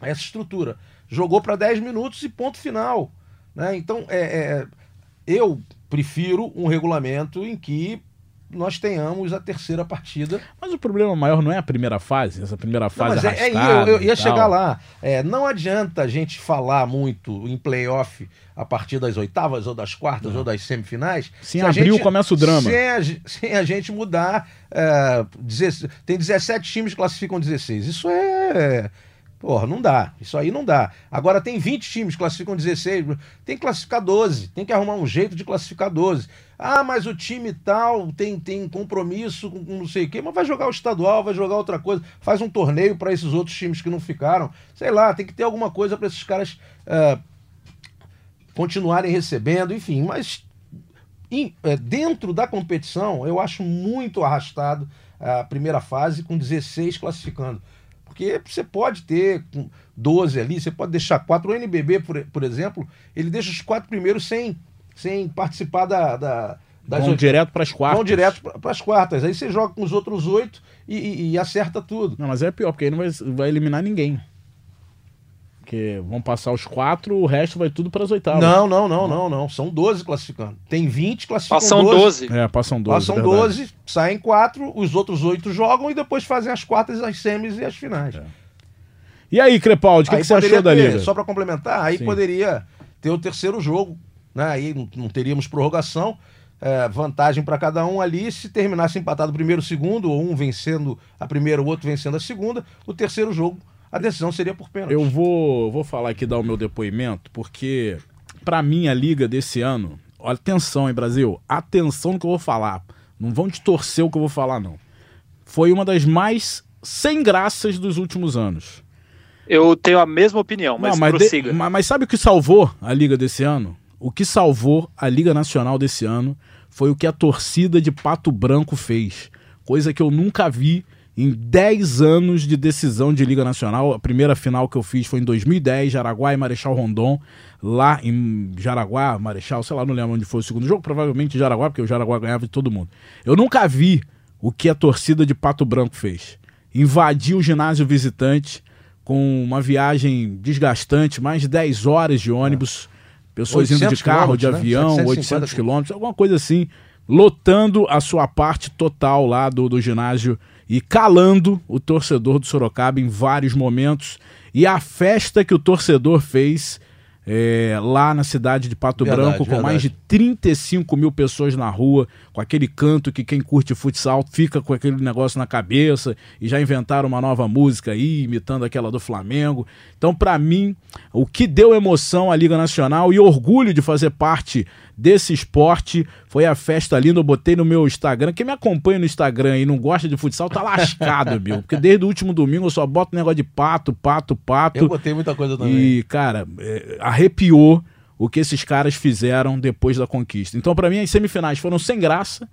essa estrutura. Jogou para 10 minutos e ponto final. Né? Então, é, é, eu prefiro um regulamento em que nós tenhamos a terceira partida. Mas o problema maior não é a primeira fase, essa primeira fase não, mas é, é eu, eu ia chegar lá. É, não adianta a gente falar muito em playoff a partir das oitavas ou das quartas não. ou das semifinais. Sim, se abril gente, começa o drama. Sem a, sem a gente mudar. É, tem 17 times que classificam 16. Isso é Porra, não dá. Isso aí não dá. Agora tem 20 times, classificam 16. Tem que classificar 12. Tem que arrumar um jeito de classificar 12. Ah, mas o time tal tem, tem compromisso com, não sei o quê. Mas vai jogar o estadual, vai jogar outra coisa. Faz um torneio para esses outros times que não ficaram. Sei lá, tem que ter alguma coisa para esses caras uh, continuarem recebendo. Enfim, mas uh, dentro da competição, eu acho muito arrastado a primeira fase com 16 classificando. Porque você pode ter 12 ali, você pode deixar quatro. O NBB, por, por exemplo, ele deixa os quatro primeiros sem, sem participar da. da das Vão direto para as quartas. Vão direto para as quartas. Aí você joga com os outros oito e, e, e, acerta tudo. Não, mas é pior, porque aí não vai, vai eliminar ninguém. Porque vão passar os quatro, o resto vai tudo para as oitavas. Não, não, não, não, não. São 12 classificando. Tem 20 classificando. Passam 12. 12. É, passam 12. Passam verdade. 12, saem quatro, os outros oito jogam e depois fazem as quartas, as semis e as finais. É. E aí, Crepaldi, o que, que, você achou ter, da liga? Só para complementar, aí Sim. poderia ter o terceiro jogo, né? Aí não, não teríamos prorrogação. É, vantagem para cada um ali. Se terminasse empatado o primeiro, segundo, ou um vencendo a primeira, o outro vencendo a segunda, o terceiro jogo a decisão seria por pênalti. Eu vou, vou falar aqui, dar o meu depoimento, porque para mim a liga desse ano, olha, atenção, hein, Brasil, atenção no que eu vou falar. Não vão distorcer o que eu vou falar, não. Foi uma das mais sem graças dos últimos anos. Eu tenho a mesma opinião, mas, não, mas prossiga. De, mas, mas sabe o que salvou a liga desse ano? O que salvou a Liga Nacional desse ano foi o que a torcida de Pato Branco fez. Coisa que eu nunca vi em 10 anos de decisão de Liga Nacional. A primeira final que eu fiz foi em 2010, Jaraguá e Marechal Rondon, lá em Jaraguá, Marechal, sei lá, não lembro onde foi o segundo jogo, provavelmente Jaraguá, porque o Jaraguá ganhava de todo mundo. Eu nunca vi o que a torcida de Pato Branco fez. Invadiu o ginásio visitante com uma viagem desgastante, mais de 10 horas de ônibus, pessoas indo de carro, de né? avião, 800 quilômetros, alguma coisa assim, lotando a sua parte total lá do, do ginásio e calando o torcedor do Sorocaba em vários momentos. E a festa que o torcedor fez é, lá na cidade de Pato verdade, Branco, com verdade. mais de 35 mil pessoas na rua, com aquele canto que quem curte futsal fica com aquele negócio na cabeça, e já inventaram uma nova música aí, imitando aquela do Flamengo. Então, para mim, o que deu emoção à Liga Nacional e orgulho de fazer parte desse esporte foi a festa linda. Eu botei no meu Instagram. Quem me acompanha no Instagram e não gosta de futsal tá lascado, meu. Porque desde o último domingo eu só boto negócio de pato, pato, pato. Eu botei muita coisa também. E, cara, é, arrepiou o que esses caras fizeram depois da conquista. Então, para mim, as semifinais foram sem graça.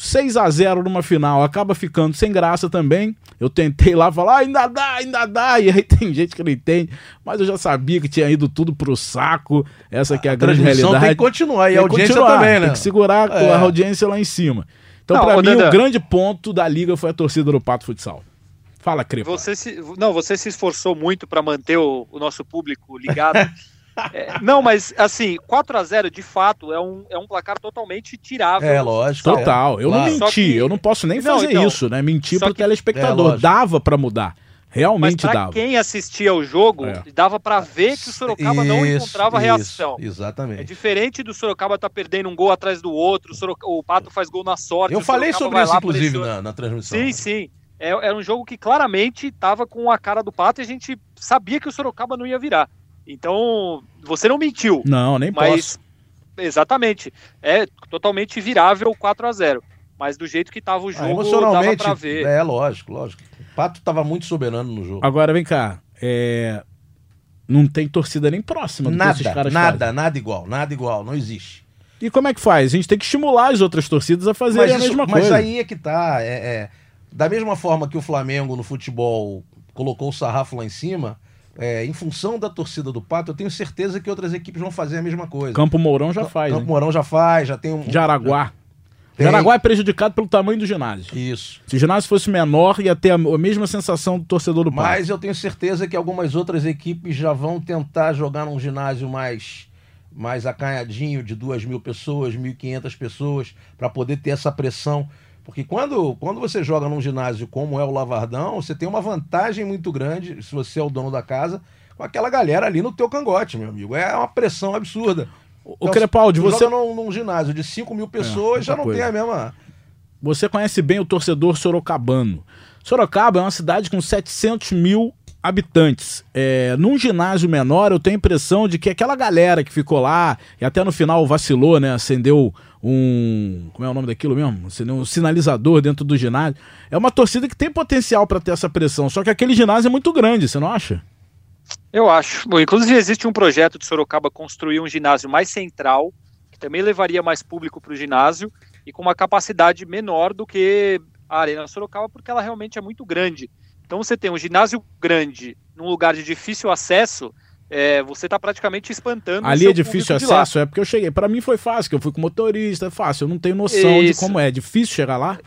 6 a 0 numa final acaba ficando sem graça também. Eu tentei lá falar, ah, ainda dá, ainda dá. E aí tem gente que não entende, mas eu já sabia que tinha ido tudo pro saco. Essa que é a, a grande realidade. Tem que continuar e a audiência continuar, também, né? Tem que segurar é. a audiência lá em cima. Então, para mim, Dada... o grande ponto da liga foi a torcida do Pato Futsal. Fala, Crepa. Você se, não, você se esforçou muito para manter o, o nosso público ligado. É, não, mas assim, 4 a 0 de fato é um, é um placar totalmente tirável. É, lógico. Total. É. Eu claro. não menti, que... eu não posso nem não, fazer então, isso, né? Mentir pro que... telespectador. É, Dava para mudar. Realmente Mas pra dava. quem assistia o jogo, é. dava para ver que o Sorocaba isso, não encontrava isso, reação. Exatamente. É diferente do Sorocaba estar tá perdendo um gol atrás do outro, o, Sorocaba, o Pato faz gol na sorte. Eu falei sobre isso, inclusive, na, na, transmissão. Sim, sim. É, era um jogo que claramente estava com a cara do Pato e a gente sabia que o Sorocaba não ia virar. Então, você não mentiu. Não, nem mas, posso. Exatamente. É totalmente virável 4 a 0 Mas do jeito que tava o ah, jogo, ah, emocionalmente, dava pra ver. É, lógico, lógico. O Pato tava muito soberano no jogo. Agora, vem cá. É... Não tem torcida nem próxima do nada, que esses caras Nada, fazem. nada igual, nada igual, não existe. E como é que faz? A gente tem que estimular as outras torcidas a fazerem a mesma mas coisa. Mas aí é que tá. É, é, da mesma forma que o Flamengo no futebol colocou o sarrafo lá em cima, é, em função da torcida do Pato, eu tenho certeza que outras equipes vão fazer a mesma coisa. Campo Mourão já faz. Campo hein? Mourão já faz, já tem um. Tem... Jaraguá é prejudicado pelo tamanho do ginásio. Isso. Se o ginásio fosse menor, ia ter a, mesma sensação do torcedor do Pato. Mas eu tenho certeza que algumas outras equipes já vão tentar jogar num ginásio mais mais acanhadinho de duas mil pessoas, 1.500 pessoas, para poder ter essa pressão. Porque quando, quando você joga num ginásio como é o Lavardão, você tem uma vantagem muito grande, se você é o dono da casa, com aquela galera ali no teu cangote, meu amigo. É uma pressão absurda. O então, Crepaldi, você... Joga num, num, ginásio de 5 mil pessoas, é, já não coisa. tem a mesma... Você conhece bem o torcedor sorocabano. Sorocaba é uma cidade com 700 mil habitantes. É, num ginásio menor, eu tenho a impressão de que aquela galera que ficou lá e até no final vacilou, né? Acendeu um. Como é o nome daquilo mesmo? Um sinalizador dentro do ginásio. É uma torcida que tem potencial para ter essa pressão, só que aquele ginásio é muito grande, você não acha? Eu acho. Bom, inclusive, existe um projeto de Sorocaba construir um ginásio mais central, que também levaria mais público para o ginásio e com uma capacidade menor do que a Arena Sorocaba, porque ela realmente é muito grande. Então você tem um ginásio grande num lugar de difícil acesso, é, você está praticamente espantando. Ali é difícil acesso? É porque eu cheguei. Para mim foi fácil, que eu fui com motorista, é fácil. Eu não tenho noção Isso. de como é. É difícil chegar lá?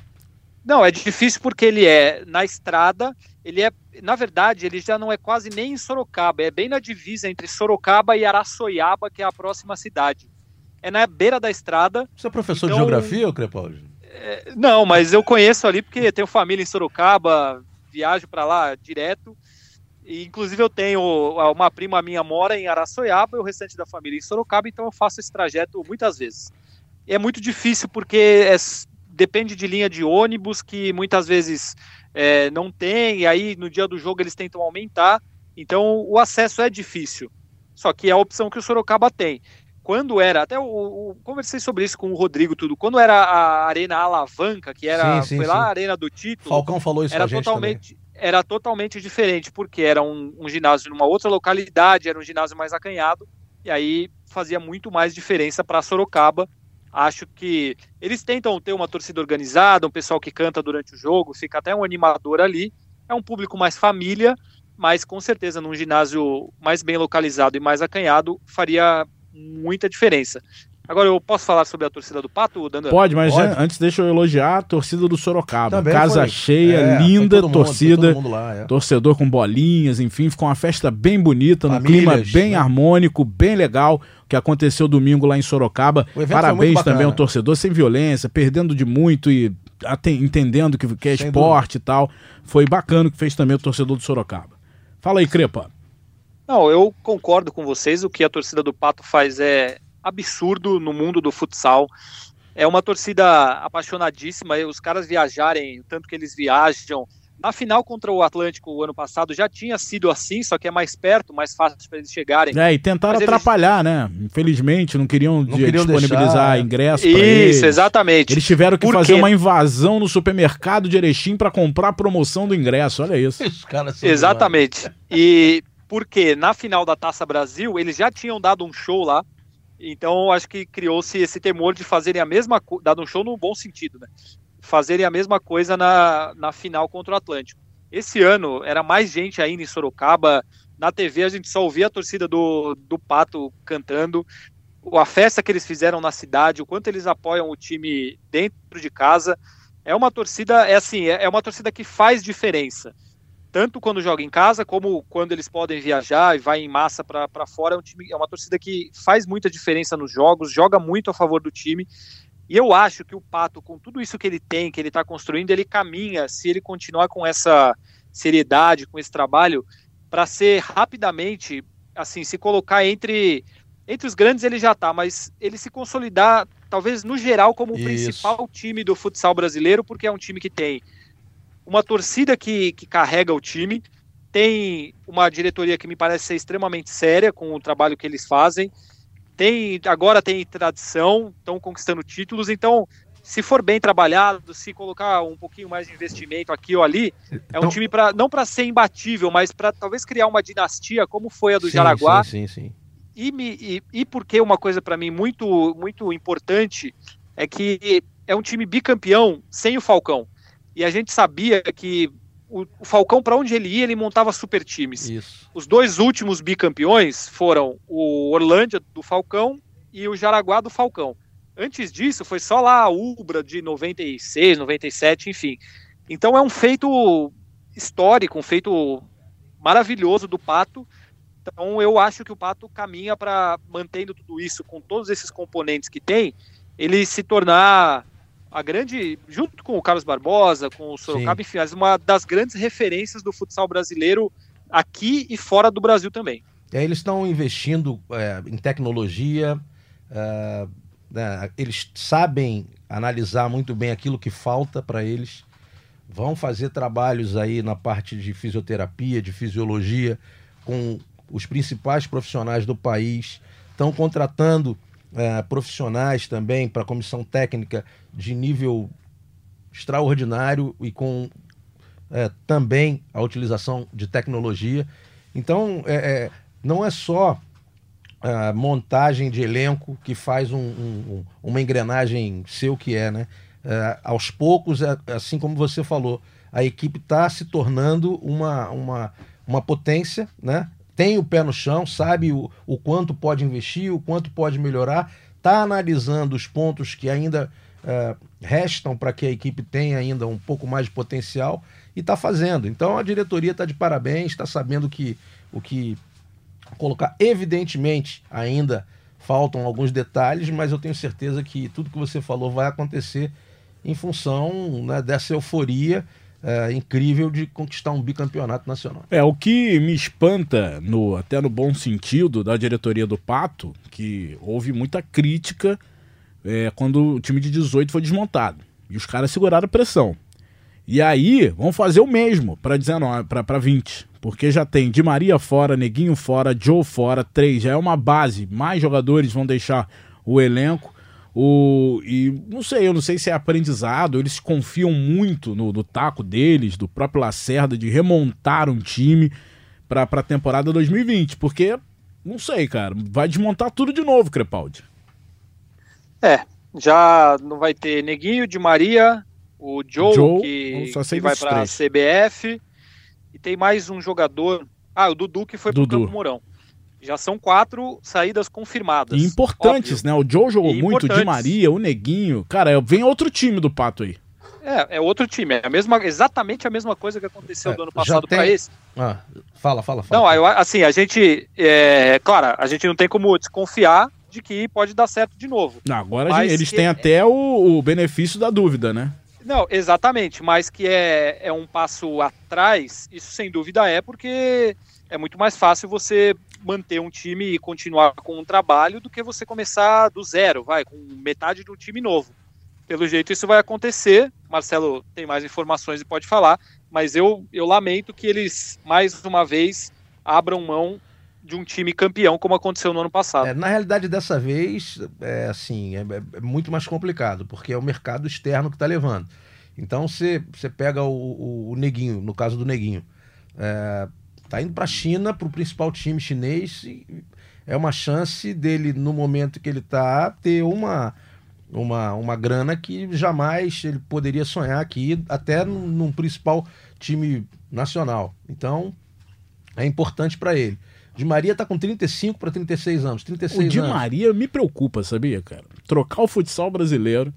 Não, é difícil porque ele é na estrada, ele é, na verdade, ele já não é quase nem em Sorocaba, é bem na divisa entre Sorocaba e Araçoiaba, que é a próxima cidade. É na beira da estrada. Você é professor então, de geografia, Crepaldi? É, não, mas eu conheço ali porque tenho família em Sorocaba, viajo para lá direto. E, inclusive eu tenho uma prima minha mora em Araçoiaba e o restante da família em Sorocaba, então eu faço esse trajeto muitas vezes. É muito difícil porque é, depende de linha de ônibus que muitas vezes é, não tem, e aí no dia do jogo eles tentam aumentar, então o acesso é difícil. Só que é a opção que o Sorocaba tem quando era, até o, conversei sobre isso com o Rodrigo tudo, quando era a Arena Alavanca, que era, sim, sim, foi sim. lá a Arena do título. Falcão falou isso era totalmente Era totalmente diferente, porque era um, um, ginásio numa outra localidade, era um ginásio mais acanhado, e aí fazia muito mais diferença para Sorocaba. Acho que eles tentam ter uma torcida organizada, um pessoal que canta durante o jogo, fica até um animador ali. É um público mais família, mas com certeza num ginásio mais bem localizado e mais acanhado faria muita diferença. Agora, eu posso falar sobre a torcida do Pato, Dando? Pode, mas Pode. antes deixa eu elogiar a torcida do Sorocaba. Também Casa foi. cheia, é, linda mundo, torcida. Lá, é. Torcedor com bolinhas, enfim, ficou uma festa bem bonita, num clima bem né? harmônico, bem legal, que aconteceu domingo lá em Sorocaba. Parabéns também ao torcedor, sem violência, perdendo de muito e até, entendendo que, que é sem esporte dúvida. e tal. Foi bacana o que fez também o torcedor do Sorocaba. Fala aí, Crepa. Não, eu concordo com vocês. O que a torcida do Pato faz é absurdo no mundo do futsal. É uma torcida apaixonadíssima. Os caras viajarem, tanto que eles viajam. Na final contra o Atlântico o ano passado já tinha sido assim, só que é mais perto, mais fácil para eles chegarem. É, e tentaram Mas atrapalhar, eles... né? Infelizmente, não queriam, não queriam disponibilizar deixar... ingresso Isso, eles. exatamente. Eles tiveram que fazer uma invasão no supermercado de Erechim para comprar a promoção do ingresso. Olha isso. Exatamente. E porque na final da Taça Brasil eles já tinham dado um show lá, então acho que criou-se esse temor de fazerem a mesma coisa, dado um show no bom sentido, né? Fazerem a mesma coisa na, na final contra o Atlântico. Esse ano era mais gente ainda em Sorocaba, na TV a gente só ouvia a torcida do, do Pato cantando, a festa que eles fizeram na cidade, o quanto eles apoiam o time dentro de casa. É uma torcida, é assim, é, é uma torcida que faz diferença tanto quando joga em casa como quando eles podem viajar e vai em massa para fora. É, um time, é uma torcida que faz muita diferença nos jogos, joga muito a favor do time. E eu acho que o Pato, com tudo isso que ele tem, que ele está construindo, ele caminha, se ele continuar com essa seriedade, com esse trabalho, para ser rapidamente, assim, se colocar entre entre os grandes ele já está, mas ele se consolidar, talvez no geral, como o principal time do futsal brasileiro, porque é um time que tem uma torcida que, que carrega o time, tem uma diretoria que me parece ser extremamente séria com o trabalho que eles fazem. Tem agora tem tradição, estão conquistando títulos, então se for bem trabalhado, se colocar um pouquinho mais de investimento aqui ou ali, é um então, time para não para ser imbatível, mas para talvez criar uma dinastia como foi a do sim, Jaraguá. Sim, sim, sim. E, me, e, e porque uma coisa para mim muito muito importante é que é um time bicampeão sem o Falcão. E a gente sabia que o, o Falcão, para onde ele ia, ele montava super times. Isso. Os dois últimos bicampeões foram o Orlândia do Falcão e o Jaraguá do Falcão. Antes disso, foi só lá a Ubra de 96, 97, enfim. Então é um feito histórico, um feito maravilhoso do Pato. Então eu acho que o Pato caminha para, mantendo tudo isso, com todos esses componentes que tem, ele se tornar a grande, junto com o Carlos Barbosa, com o Sorocaba, enfim, uma das grandes referências do futsal brasileiro aqui e fora do Brasil também. É, eles estão investindo é, em tecnologia, é, né, eles sabem analisar muito bem aquilo que falta para eles, vão fazer trabalhos aí na parte de fisioterapia, de fisiologia, com os principais profissionais do país, estão contratando é, profissionais também para a comissão técnica de nível extraordinário e com é, também a utilização de tecnologia. Então, é, é não é só a montagem de elenco que faz um, um, uma engrenagem seu que é, né? Aos poucos, assim como você falou, a equipe está se tornando uma, uma, uma potência, né? Tem o pé no chão, sabe o, o quanto pode investir, o quanto pode melhorar, está analisando os pontos que ainda uh, restam para que a equipe tenha ainda um pouco mais de potencial e está fazendo. Então a diretoria está de parabéns, está sabendo que o que colocar. Evidentemente, ainda faltam alguns detalhes, mas eu tenho certeza que tudo que você falou vai acontecer em função né, dessa euforia é, incrível de conquistar um bicampeonato nacional. É, o que me espanta, no, até no bom sentido, da diretoria do Pato, que houve muita crítica é, quando o time de 18 foi desmontado. E os caras seguraram a pressão. E aí, vão fazer o mesmo para 19, para 20. Porque já tem Di Maria fora, Neguinho fora, Joe fora, três. Já é uma base. Mais jogadores vão deixar o elenco. O, e não sei, eu não sei se é aprendizado, eles confiam muito no, no taco deles, do próprio Lacerda, de remontar um time para a temporada 2020, porque não sei, cara, vai desmontar tudo de novo, Crepaldi. É, já não vai ter Neguinho, de Maria, o Joe, Joe que, que vai para a CBF, e tem mais um jogador, ah, o Dudu que foi para o Campo Mourão. Já são quatro saídas confirmadas. E importantes, óbvio. né? O Joe jogou e muito, o Di Maria, o Neguinho. Cara, vem outro time do Pato aí. É, é outro time. É a mesma, exatamente a mesma coisa que aconteceu é, do ano passado tem... para esse. Ah, fala, fala, fala. Não, eu, assim, a gente. É, claro, a gente não tem como desconfiar de que pode dar certo de novo. Não, agora gente, eles têm até o, o benefício da dúvida, né? Não, exatamente, mas que é, é um passo atrás, isso sem dúvida é, porque é muito mais fácil você manter um time e continuar com um trabalho do que você começar do zero, vai, com metade do time novo. Pelo jeito isso vai acontecer. Marcelo tem mais informações e pode falar, mas eu, eu lamento que eles mais uma vez abram mão de um time campeão como aconteceu no ano passado. É, na realidade dessa vez é assim é, é, muito mais complicado porque é o mercado externo que está levando. Então você pega o, o, o, neguinho, no caso do neguinho, é, Tá indo para a China, para o principal time chinês. é uma chance dele, no momento que ele tá, ter uma, uma, uma grana que jamais ele poderia sonhar aqui, até num, num principal time nacional. Então, é importante para ele. Di Maria tá com 35 para 36 anos. 36 o Di anos. Maria me preocupa, sabia, cara? Trocar o futsal brasileiro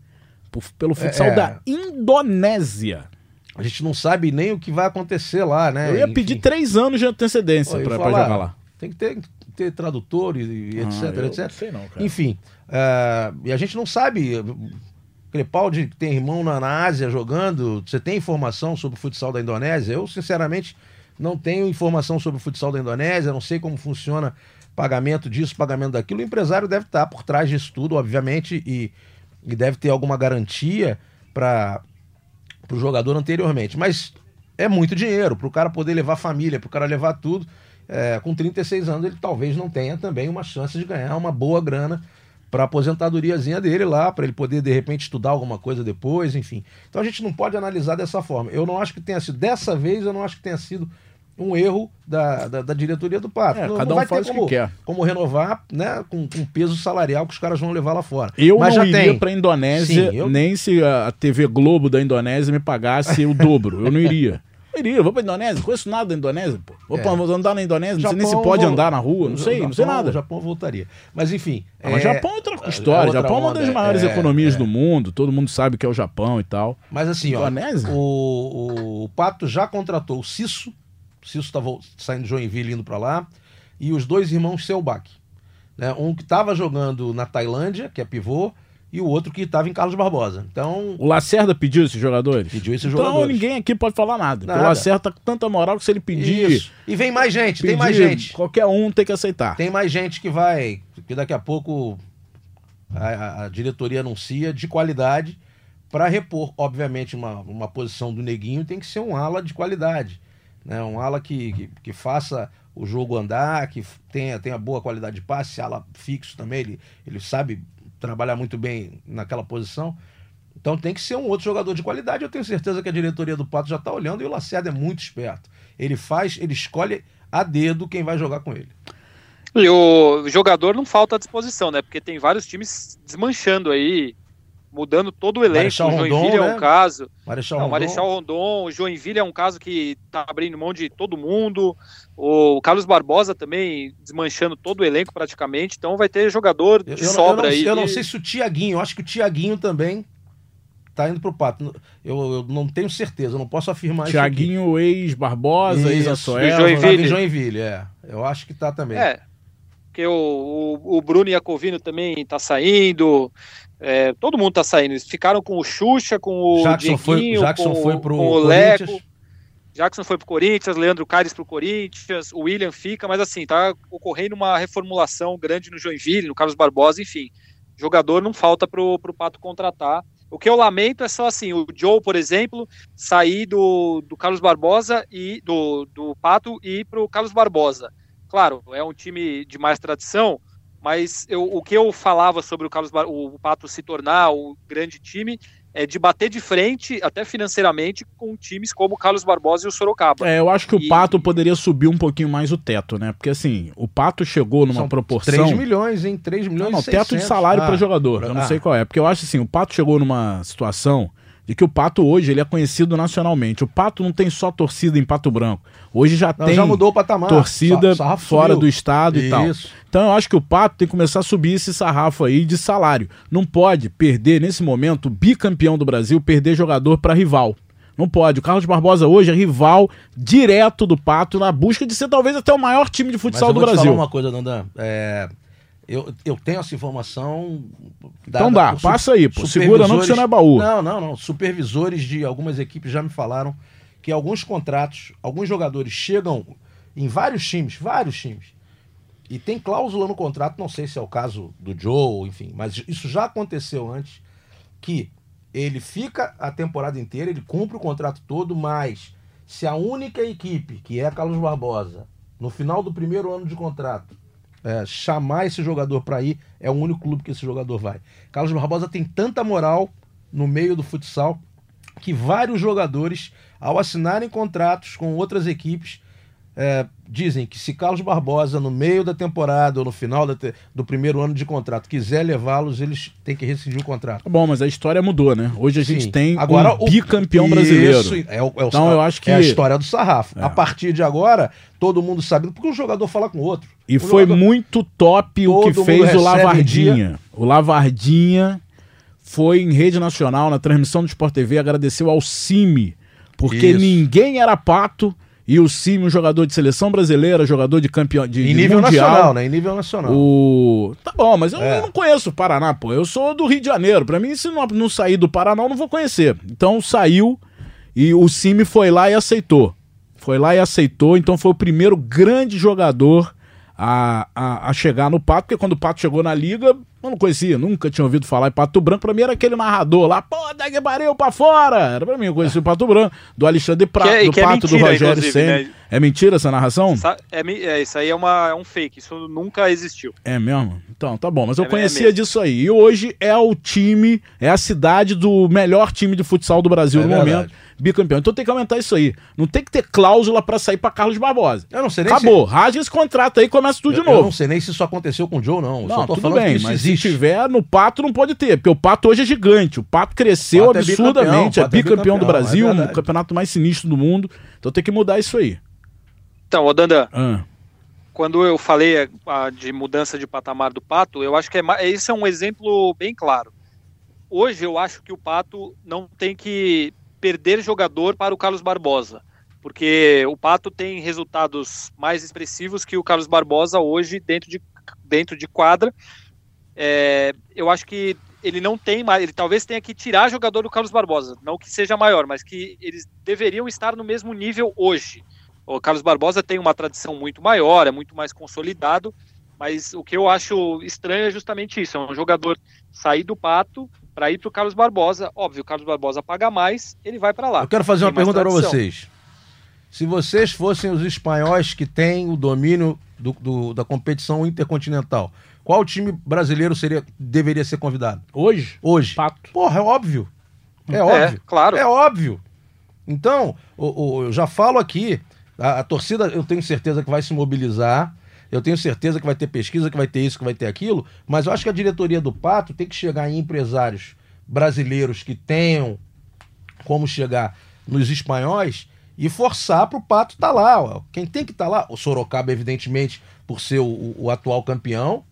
por, pelo futsal é, da Indonésia. A gente não sabe nem o que vai acontecer lá, né? Eu ia Enfim. pedir três anos de antecedência para jogar lá. Tem que ter, ter tradutor e, e ah, etc, etc. Não sei não, cara. Enfim, uh, e a gente não sabe. Crepaldi tem irmão na, na Ásia jogando. Você tem informação sobre o futsal da Indonésia? Eu, sinceramente, não tenho informação sobre o futsal da Indonésia, não sei como funciona pagamento disso, pagamento daquilo. O empresário deve estar por trás disso tudo, obviamente, e, e deve ter alguma garantia para para o jogador anteriormente. Mas é muito dinheiro para o cara poder levar família, para o cara levar tudo. É, com 36 anos, ele talvez não tenha também uma chance de ganhar uma boa grana para aposentadoriazinha dele lá, para ele poder de repente estudar alguma coisa depois, enfim. Então a gente não pode analisar dessa forma. Eu não acho que tenha sido, dessa vez, eu não acho que tenha sido um erro da, da, da diretoria do Pato. É, não, cada não um faz o que quer. Como renovar, né, com, com peso salarial que os caras vão levar lá fora. Eu Mas não já iria tem. pra Indonésia, Sim, eu- nem se a TV Globo da Indonésia me pagasse o dobro. Eu não iria. Eu iria, vou pra Indonésia, não conheço nada da Indonésia, pô. Vou, É. pra, vou andar na Indonésia, não sei nem se Japão, pode vou- andar na rua, não sei, não sei Japão- nada. O Japão voltaria. Mas enfim. Ah, mas é, Japão é outra história. outra Japão é uma das onda, maiores é, economias é. do mundo, todo mundo sabe que é o Japão e tal. Mas assim, ó, Indonésia? o, o, o Pato já contratou o Cisso, o Cisso estava saindo de Joinville indo para lá, e os dois irmãos Selbach. Né? Um que estava jogando na Tailândia, que é pivô, e o outro que estava em Carlos Barbosa. Então, O Lacerda pediu esses jogadores? pediu esses Então jogadores. ninguém aqui pode falar nada. Nada. O Lacerda tá com tanta moral que se ele pedir, Isso. E vem mais gente, tem pedir, mais gente. qualquer um tem que aceitar. Tem mais gente que vai, que daqui a pouco a, a- a diretoria anuncia de qualidade para repor, obviamente, uma, uma posição do Neguinho tem que ser um ala de qualidade, né? Um ala que, que, que faça o jogo andar, que tenha, tenha boa qualidade de passe, ala fixo também, ele, ele sabe trabalhar muito bem naquela posição. Então tem que ser um outro jogador de qualidade. Eu tenho certeza que a diretoria do Pato já está olhando e o Lacerda é muito esperto. Ele faz, ele escolhe a dedo quem vai jogar com ele. E o jogador não falta à disposição, né? Porque tem vários times desmanchando aí, mudando todo o elenco. Marechal o Joinville Rondon, é né? um caso. Marechal Não, Rondon. Marechal Rondon, o Joinville é um caso que tá abrindo mão de todo mundo. O Carlos Barbosa também desmanchando todo o elenco praticamente. Então vai ter jogador Eu, de eu não- sobra eu não, aí. Eu não sei se o Tiaguinho, eu acho que o Tiaguinho também tá indo pro Pato. Eu, eu não tenho certeza, eu não posso afirmar Tiaguinho, ex-Barbosa, Isso, ex-Açoel. do Joinville. isso. aqui. Em Joinville, é. Eu acho que tá também. É. Porque o, o, o Bruno Iacovino também tá saindo. É, todo mundo tá saindo. Eles ficaram com o Xuxa, com o Jackson foi- Jackson com, foi pro com o Leco. Jackson foi pro Corinthians, Leandro Caires pro Corinthians, o William fica, mas assim, tá ocorrendo uma reformulação grande no Joinville, no Carlos Barbosa, enfim. Jogador não falta pro, pro Pato contratar. O que eu lamento é só assim, o Joe, por exemplo, sair do, do Carlos Barbosa e do, do Pato e ir pro Carlos Barbosa. Claro, é um time de mais tradição, mas eu, o que eu falava sobre o Carlos Bar- o Pato se tornar o grande time é de bater de frente, até financeiramente, com times como o Carlos Barbosa e o Sorocaba. É, eu acho que o E- Pato poderia subir um pouquinho mais o teto, né? Porque assim, o Pato chegou numa São proporção. 3 milhões, hein? 3 milhões Não, não, e teto de 600. salário Ah, para jogador. Eu não ah. sei qual é. Porque eu acho assim, o Pato chegou numa situação de que o Pato hoje ele é conhecido nacionalmente. O Pato não tem só torcida em Pato Branco. Hoje já Não, tem já mudou o patamar. torcida Sa- fora subiu. do estado e tal. Isso. Então eu acho que o Pato tem que começar a subir esse sarrafo aí de salário. Não pode perder, nesse momento, bicampeão do Brasil, perder jogador para rival. Não pode. O Carlos Barbosa hoje é rival direto do Pato na busca de ser talvez até o maior time de Mas futsal eu do vou te Brasil. falar uma coisa, Dandan. É, eu, eu tenho essa informação. Então dá, passa aí, pô. Segura não que você não é baú. Não, não, não. Supervisores de algumas equipes já me falaram que alguns contratos, alguns jogadores chegam em vários times, vários times. E tem cláusula no contrato, não sei se é o caso do Joe, enfim, mas isso já aconteceu antes, que ele fica a temporada inteira, ele cumpre o contrato todo, mas se a única equipe, que é a Carlos Barbosa, no final do primeiro ano de contrato, é, chamar esse jogador para ir, é o único clube que esse jogador vai. Carlos Barbosa tem tanta moral no meio do futsal que vários jogadores, ao assinarem contratos com outras equipes, é, dizem que se Carlos Barbosa, no meio da temporada ou no final te- do primeiro ano de contrato, quiser levá-los, eles têm que rescindir o contrato. Tá Bom, mas a história mudou, né? Hoje a gente Sim. tem Agora, um bicampeão brasileiro. Isso, é, o- é o- Então, eu acho que- é a história do sarrafo. É. A partir de agora, todo mundo sabe, porque o jogador fala com o outro. E O foi jogador- muito top o Todo que mundo fez o Lavardinha. O Lavardinha foi em rede nacional, na transmissão do Sport TV, agradeceu ao Cime, porque Isso. ninguém era pato e o Cime, um jogador de seleção brasileira, jogador de campeão de, Em de nível mundial. nacional, né? Em nível nacional. O... Tá bom, mas eu É. não conheço o Paraná, pô. Eu sou do Rio de Janeiro. Pra mim, se não, não sair do Paraná, eu não vou conhecer. Então saiu e o Cime foi lá e aceitou. Foi lá e aceitou. Então foi o primeiro grande jogador a, a, a, chegar no Pato, porque quando o Pato chegou na liga, eu não conhecia, nunca tinha ouvido falar em Pato Branco. Pra mim era aquele narrador lá, pô, Dague Bareu pra fora! Era pra mim, eu conheci o Pato Branco, do Alexandre Prato, é, do é Pato, mentira, do Rogério Senna. Né? É mentira essa narração? É, é, isso aí é, uma, é um fake, isso nunca existiu. É mesmo? Então, tá bom, mas eu é, é conhecia disso aí. E hoje é o time, é a cidade do melhor time de futsal do Brasil no verdade. momento bicampeão. Então tem que aumentar isso aí. Não tem que ter cláusula para sair para Carlos Barbosa. Eu não sei nem Acabou. Se... Rasga esse contrato aí e começa tudo eu, de novo. Eu não sei nem se isso aconteceu com o Joe, não. Eu não, tudo bem, mas existe. se tiver no Pato não pode ter, porque o Pato hoje é gigante. O Pato cresceu Pato é absurdamente, é bicampeão, é bicampeão, do Brasil, é um campeonato mais sinistro do mundo. Então tem que mudar isso aí. Então, Odanda, ah. Quando eu falei de mudança de patamar do Pato, eu acho que é, esse é um exemplo bem claro. Hoje eu acho que o Pato não tem que perder jogador para o Carlos Barbosa, porque o Pato tem resultados mais expressivos que o Carlos Barbosa hoje dentro de, dentro de quadra. É, eu acho que ele não tem mais, ele talvez tenha que tirar jogador do Carlos Barbosa, não que seja maior, mas que eles deveriam estar no mesmo nível hoje. O Carlos Barbosa tem uma tradição muito maior, é muito mais consolidado, mas o que eu acho estranho é justamente isso: é um jogador sair do pato para ir para o Carlos Barbosa. Óbvio, o Carlos Barbosa paga mais, ele vai para lá. Eu quero fazer uma pergunta para vocês. Se vocês fossem os espanhóis que têm o domínio do, do, da competição intercontinental, qual time brasileiro seria, deveria ser convidado? Hoje? Hoje. Pato. Porra, é óbvio. É, é óbvio. claro. É óbvio. Então, o, o, eu já falo aqui, a, a torcida eu tenho certeza que vai se mobilizar eu tenho certeza que vai ter pesquisa, que vai ter isso, que vai ter aquilo, mas eu acho que a diretoria do Pato tem que chegar em empresários brasileiros que tenham como chegar nos espanhóis e forçar para o Pato estar tá lá. Ó. Quem tem que estar tá lá? O Sorocaba, evidentemente, por ser o, o, atual campeão.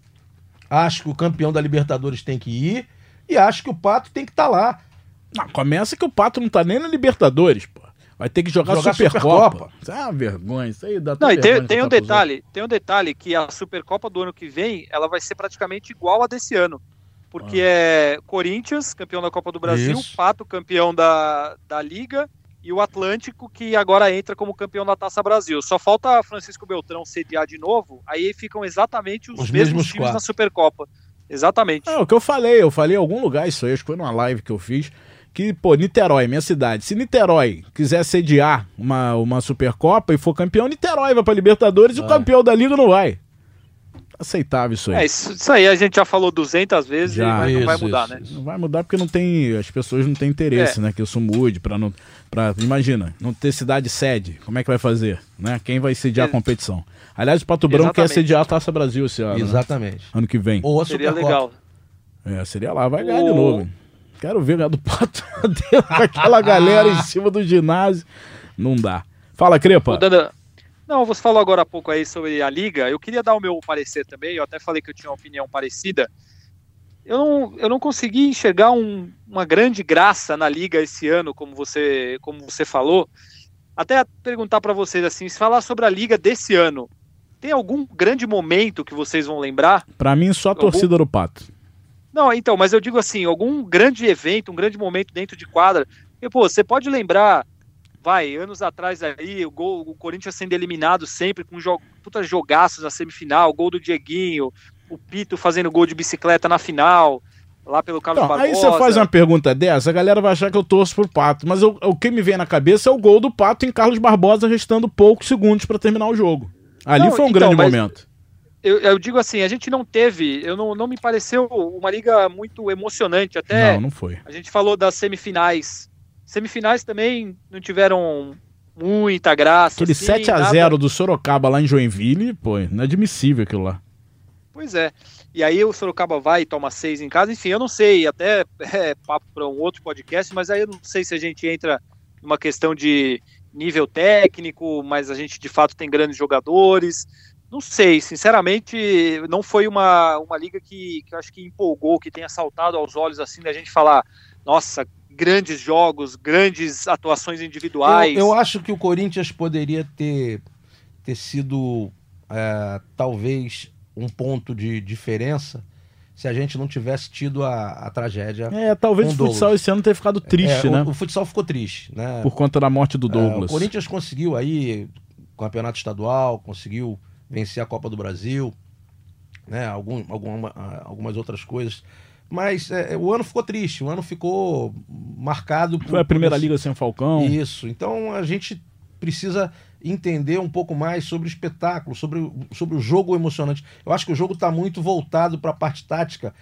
Acho que o campeão da Libertadores tem que ir. E acho que o Pato tem que estar tá lá. Não, começa que o Pato não está nem na Libertadores, pô. Vai ter que jogar, jogar Supercopa. Isso é uma vergonha. Isso aí dá Não, e tem, tem um detalhe, tem um detalhe que a Supercopa do ano que vem, ela vai ser praticamente igual a desse ano. Porque ah. é Corinthians, campeão da Copa do Brasil, Isso. Pato, campeão da, da Liga, e o Atlântico, que agora entra como campeão da Taça Brasil. Só falta Francisco Beltrão sediar de novo, aí ficam exatamente os, os mesmos, mesmos times quatro. na Supercopa. Exatamente. É o que eu falei, eu falei em algum lugar isso aí, acho que foi numa live que eu fiz que, pô, Niterói, minha cidade, se Niterói quiser sediar uma, uma Supercopa e for campeão, Niterói vai pra Libertadores vai. e o campeão da Liga não vai. Aceitável isso aí. É, isso, isso, aí a gente já falou 200 vezes já, e vai, isso, não vai mudar, isso, né? Não vai mudar porque não tem, as pessoas não têm interesse, é. né, que isso mude para não para imagina, não ter cidade sede, como é que vai fazer, né? Quem vai sediar a competição? Aliás, o Pato Branco quer sediar a Taça Brasil esse ano. Né? Exatamente. Né? Ano que vem. Ou a Seria legal. É, seria lá, vai ganhar o... de novo. Quero ver a do Pato aquela galera em cima do ginásio. Não dá. Fala, Crepa. Não, você falou agora há pouco aí sobre a liga. Eu queria dar o meu parecer também. Eu até falei que eu tinha uma opinião parecida. Eu não, eu não consegui enxergar um, uma grande graça na liga esse ano, como você, como você falou. Até perguntar para vocês assim, se falar sobre a liga desse ano, tem algum grande momento que vocês vão lembrar? Para mim, só a torcida do Pato. Não, então, mas eu digo assim, algum grande evento, um grande momento dentro de quadra. E, pô, você pode lembrar, vai, anos atrás aí, o, gol, o Corinthians sendo eliminado sempre com jo puta jogaços na semifinal, gol do Dieguinho, o Pito fazendo gol de bicicleta na final, lá pelo Carlos então, Barbosa. Aí você faz uma pergunta dessa, a galera vai achar que eu torço pro Pato, mas eu, o que me vem na cabeça é o gol do Pato em Carlos Barbosa, restando poucos segundos para terminar o jogo. Ali Não, foi um então, grande mas... momento eu, eu, digo assim, a gente não teve, eu não, não me pareceu uma liga muito emocionante. Até não, não foi. A gente falou das semifinais. Semifinais também não tiveram muita graça. Aquele assim, 7 a 0 nada... do Sorocaba lá em Joinville, pô, inadmissível aquilo lá. Pois é. E aí o Sorocaba vai e toma seis em casa. Enfim, eu não sei, até é papo para um outro podcast, mas aí eu não sei se a gente entra numa questão de nível técnico, mas a gente de fato tem grandes jogadores. Não sei, sinceramente, não foi uma, uma liga que, que eu acho que empolgou, que tenha saltado aos olhos assim da gente falar, nossa, grandes jogos, grandes atuações individuais. Eu, eu acho que o Corinthians poderia ter, ter sido é, talvez um ponto de diferença se a gente não tivesse tido a, a tragédia. É, talvez o futsal esse ano tenha ficado triste, é, né? O, o, futsal ficou triste, né? Por conta da morte do Douglas. É, o Corinthians conseguiu aí campeonato estadual, conseguiu vencer a Copa do Brasil, né? Algum, alguma, algumas outras coisas. Mas é, o ano ficou triste, o ano ficou marcado por. Foi a primeira liga sem Falcão. Isso. Então a gente precisa entender um pouco mais sobre o espetáculo, sobre, sobre o jogo emocionante. Eu acho que o jogo está muito voltado para a parte tática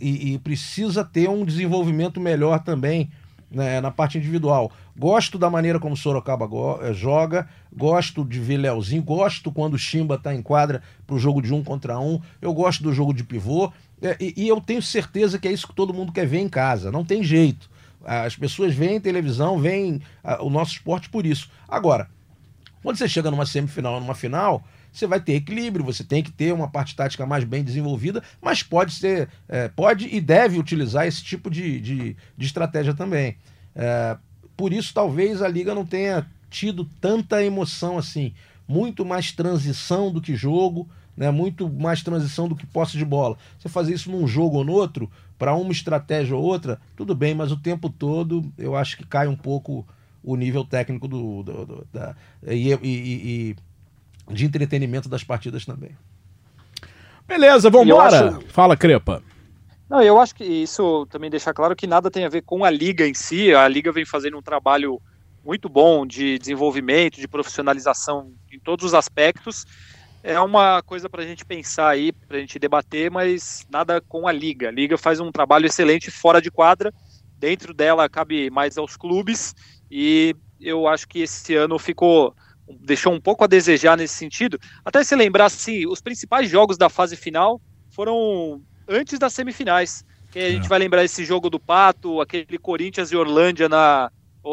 e, e, precisa ter um desenvolvimento melhor também né, na parte individual. Gosto da maneira como Sorocaba go eh, joga, gosto de ver Leozinho, gosto quando o Chimba está em quadra para o jogo de um contra um, eu gosto do jogo de pivô é, e, e eu tenho certeza que é isso que todo mundo quer ver em casa, não tem jeito. As pessoas veem televisão, veem o nosso esporte por isso. Agora, quando você chega numa semifinal, numa final, você vai ter equilíbrio, você tem que ter uma parte tática mais bem desenvolvida, mas pode ser, é, pode e deve utilizar esse tipo de, de, de estratégia também. É, por isso, talvez a liga não tenha tido tanta emoção assim, muito mais transição do que jogo, né? Muito mais transição do que posse de bola. Você fazer isso num jogo ou no outro, para uma estratégia ou outra, tudo bem, mas o tempo todo eu acho que cai um pouco o nível técnico do, do, do da, e, e, e, de entretenimento das partidas também. Beleza, vamos embora. Acho... Fala, Crepa. Não, eu acho que isso também deixa claro que nada tem a ver com a liga em si. A liga vem fazendo um trabalho muito bom de desenvolvimento, de profissionalização em todos os aspectos. É uma coisa para a gente pensar aí, para a gente debater, mas nada com a liga. A liga faz um trabalho excelente fora de quadra. Dentro dela cabe mais aos clubes e eu acho que esse ano ficou deixou um pouco a desejar nesse sentido. Até se lembrar, assim, os principais jogos da fase final foram antes das semifinais. Que a gente é. vai lembrar esse jogo do Pato, aquele Corinthians e Orlândia na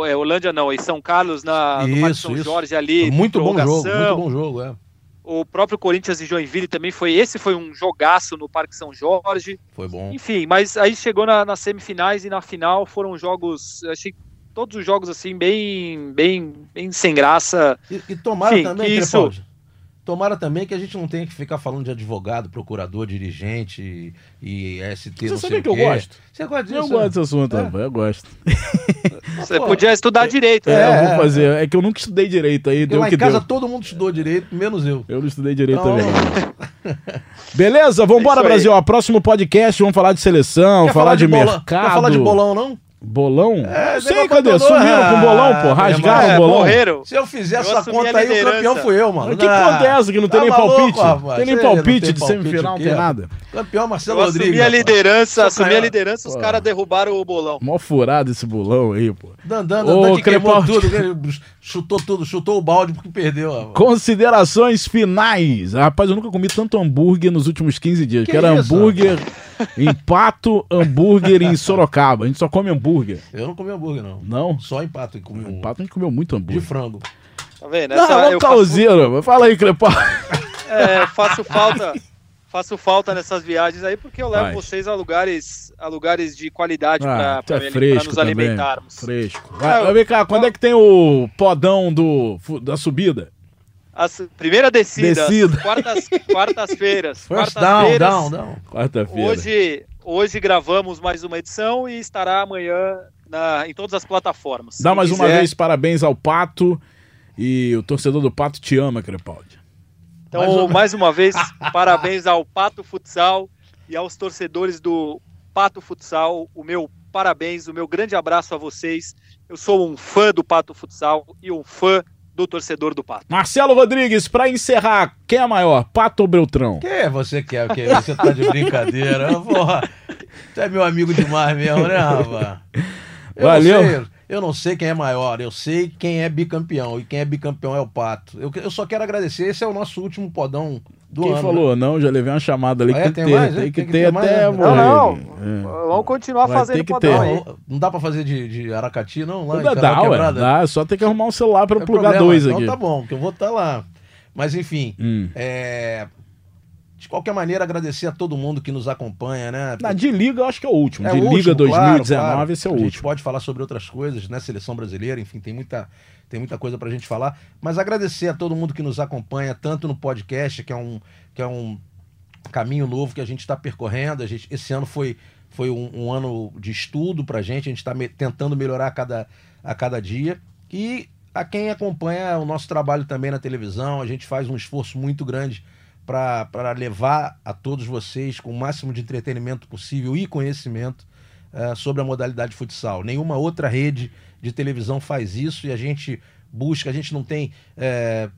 é, Orlândia não, em São Carlos na isso, no São isso. Jorge ali. Muito bom jogo, muito bom jogo, é. O próprio Corinthians e Joinville também foi. Esse foi um jogaço no Parque São Jorge. Foi bom. Enfim, mas aí chegou na, nas semifinais e na final foram jogos. Achei todos os jogos assim, bem, bem, bem sem graça. E, e tomara Enfim, também, que isso... Tomara também que a gente não tenha que ficar falando de advogado, procurador, dirigente e, e ST. Você sabe que eu gosto. Você gosta disso? Eu gosto desse assunto, é. eu gosto. Você Pô, podia estudar direito. É, né? eu vou fazer. É que eu nunca estudei direito aí. Deu lá que em casa deu. todo mundo estudou direito, menos eu. Eu não estudei direito então... também. Beleza, vambora, é Brasil. Ó, próximo podcast, vamos falar de seleção, falar, falar, de, de mercado. Quer falar de bolão, não? Bolão? É, Sim, cadê? Sumiram com o bolão, pô. Rasgaram é, o bolão. Morreram. Se eu fizer eu essa conta aí, o campeão fui eu, mano. Que ah, conta é essa que não tem tá nem maluco, palpite? Rapaz. Tem nem palpite tem de semifinal, não tem nada. Campeão Marcelo eu Rodrigues. Assumi a liderança, assumi a liderança, os caras derrubaram o bolão. Mó furado esse bolão aí, pô. Dandan, Dandan que queimou tudo, chutou tudo, chutou o balde porque perdeu. Considerações finais. Rapaz, eu nunca comi tanto hambúrguer nos últimos 15 dias. Que, que era isso, hambúrguer em Pato, hambúrguer em Sorocaba. A gente só come hambúrguer. Eu não comi hambúrguer, não. Não? Só em Pato. Comi um... Em Pato a gente comeu muito hambúrguer. De frango. Tá vendo? Essa, não, é calzeiro. Faço... Fala aí, Crepar. É, faço falta... Faço falta nessas viagens aí porque eu levo Vai. vocês a lugares, a lugares de qualidade ah, para é nos também. alimentarmos. Fresco. Vai, vem cá, quando é que tem o podão do, da subida? A primeira descida, descida. quartas-feiras. Quartas down, down, down. Quarta-feira. Hoje, hoje gravamos mais uma edição e estará amanhã na, em todas as plataformas. Dá mais quiser... uma vez parabéns ao Pato e o torcedor do Pato te ama, Crepaldi. Então, mais uma, mais uma vez, parabéns ao Pato Futsal e aos torcedores do Pato Futsal. O meu parabéns, o meu grande abraço a vocês. Eu sou um fã do Pato Futsal e um fã do torcedor do Pato. Marcelo Rodrigues, para encerrar, quem é maior, Pato ou Beltrão? Quem é você quer? Que você tá de brincadeira? Porra, você é meu amigo demais mesmo, né, rapaz? Eu Valeu. Eu não sei quem é maior, eu sei quem é bicampeão. E quem é bicampeão é o Pato. Eu, eu só quero agradecer, esse é o nosso último podão do Quem ano. falou? Né? Não, já levei uma chamada ali. Ah, é, tem, que ter, mais, tem, é? que, tem que ter, ter até mais, Não, não. É. Vamos continuar Vai fazendo podão aí. Não dá pra fazer de, de Aracati, não? Lá dá, dá, ué, dá, só tem que arrumar um celular pra é plugar problema. dois então, aqui. Então tá bom, que eu vou estar tá lá. Mas enfim, hum. é, de qualquer maneira, agradecer a todo mundo que nos acompanha, né? Na de Liga, eu acho que é o último. É de Liga último, 2019, claro, claro. esse é o a último. A gente pode falar sobre outras coisas, né? Seleção brasileira, enfim, tem muita, tem muita coisa pra gente falar. Mas agradecer a todo mundo que nos acompanha, tanto no podcast, que é um, que é um caminho novo que a gente está percorrendo. A gente, esse ano foi, foi um, um ano de estudo pra gente, a gente está me, tentando melhorar a cada, a cada dia. E a quem acompanha o nosso trabalho também na televisão. A gente faz um esforço muito grande para levar a todos vocês com o máximo de entretenimento possível e conhecimento uh, sobre a modalidade de futsal. Nenhuma outra rede de televisão faz isso e a gente busca, a gente não tem. É,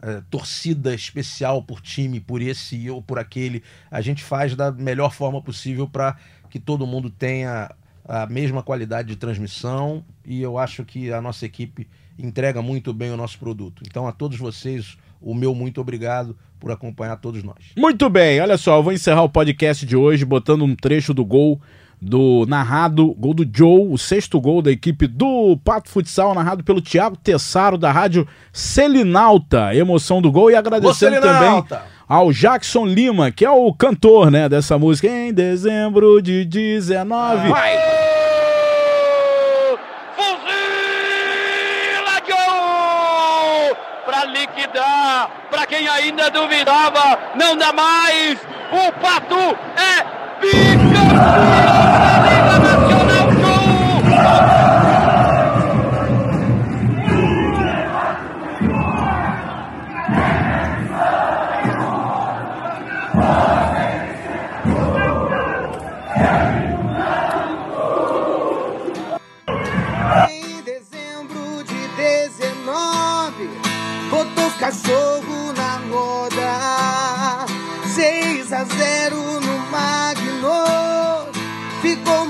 é, torcida especial por time, por esse ou por aquele. A gente faz da melhor forma possível para que todo mundo tenha a mesma qualidade de transmissão e eu acho que a nossa equipe entrega muito bem o nosso produto. Então, a todos vocês, o meu muito obrigado por acompanhar todos nós. Muito bem, olha só, eu vou encerrar o podcast de hoje botando um trecho do gol do narrado, gol do Joe, o sexto gol da equipe do Pato Futsal, narrado pelo Thiago Tessaro, da rádio Selinalta. Emoção do gol e agradecendo também ao Jackson Lima, que é o cantor né, dessa música, em dezembro de 19. Vai. Fuzila, Joe! Pra pra quem ainda duvidava, não dá mais, o Pato é bicampeão da Liga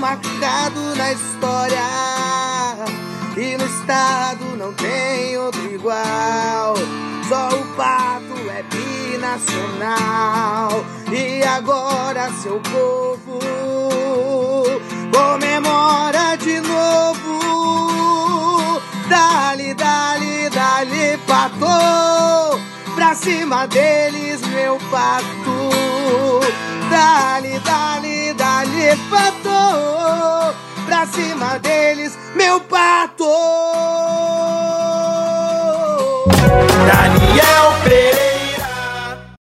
marcado na história. E no estado não tem outro igual. Só o pato é binacional. E agora seu povo comemora de novo. Dali, dali, dali, pato pra cima deles, meu pato. Dali, dali, dali, pato. Pra cima deles, meu pato. Daniel Pereira.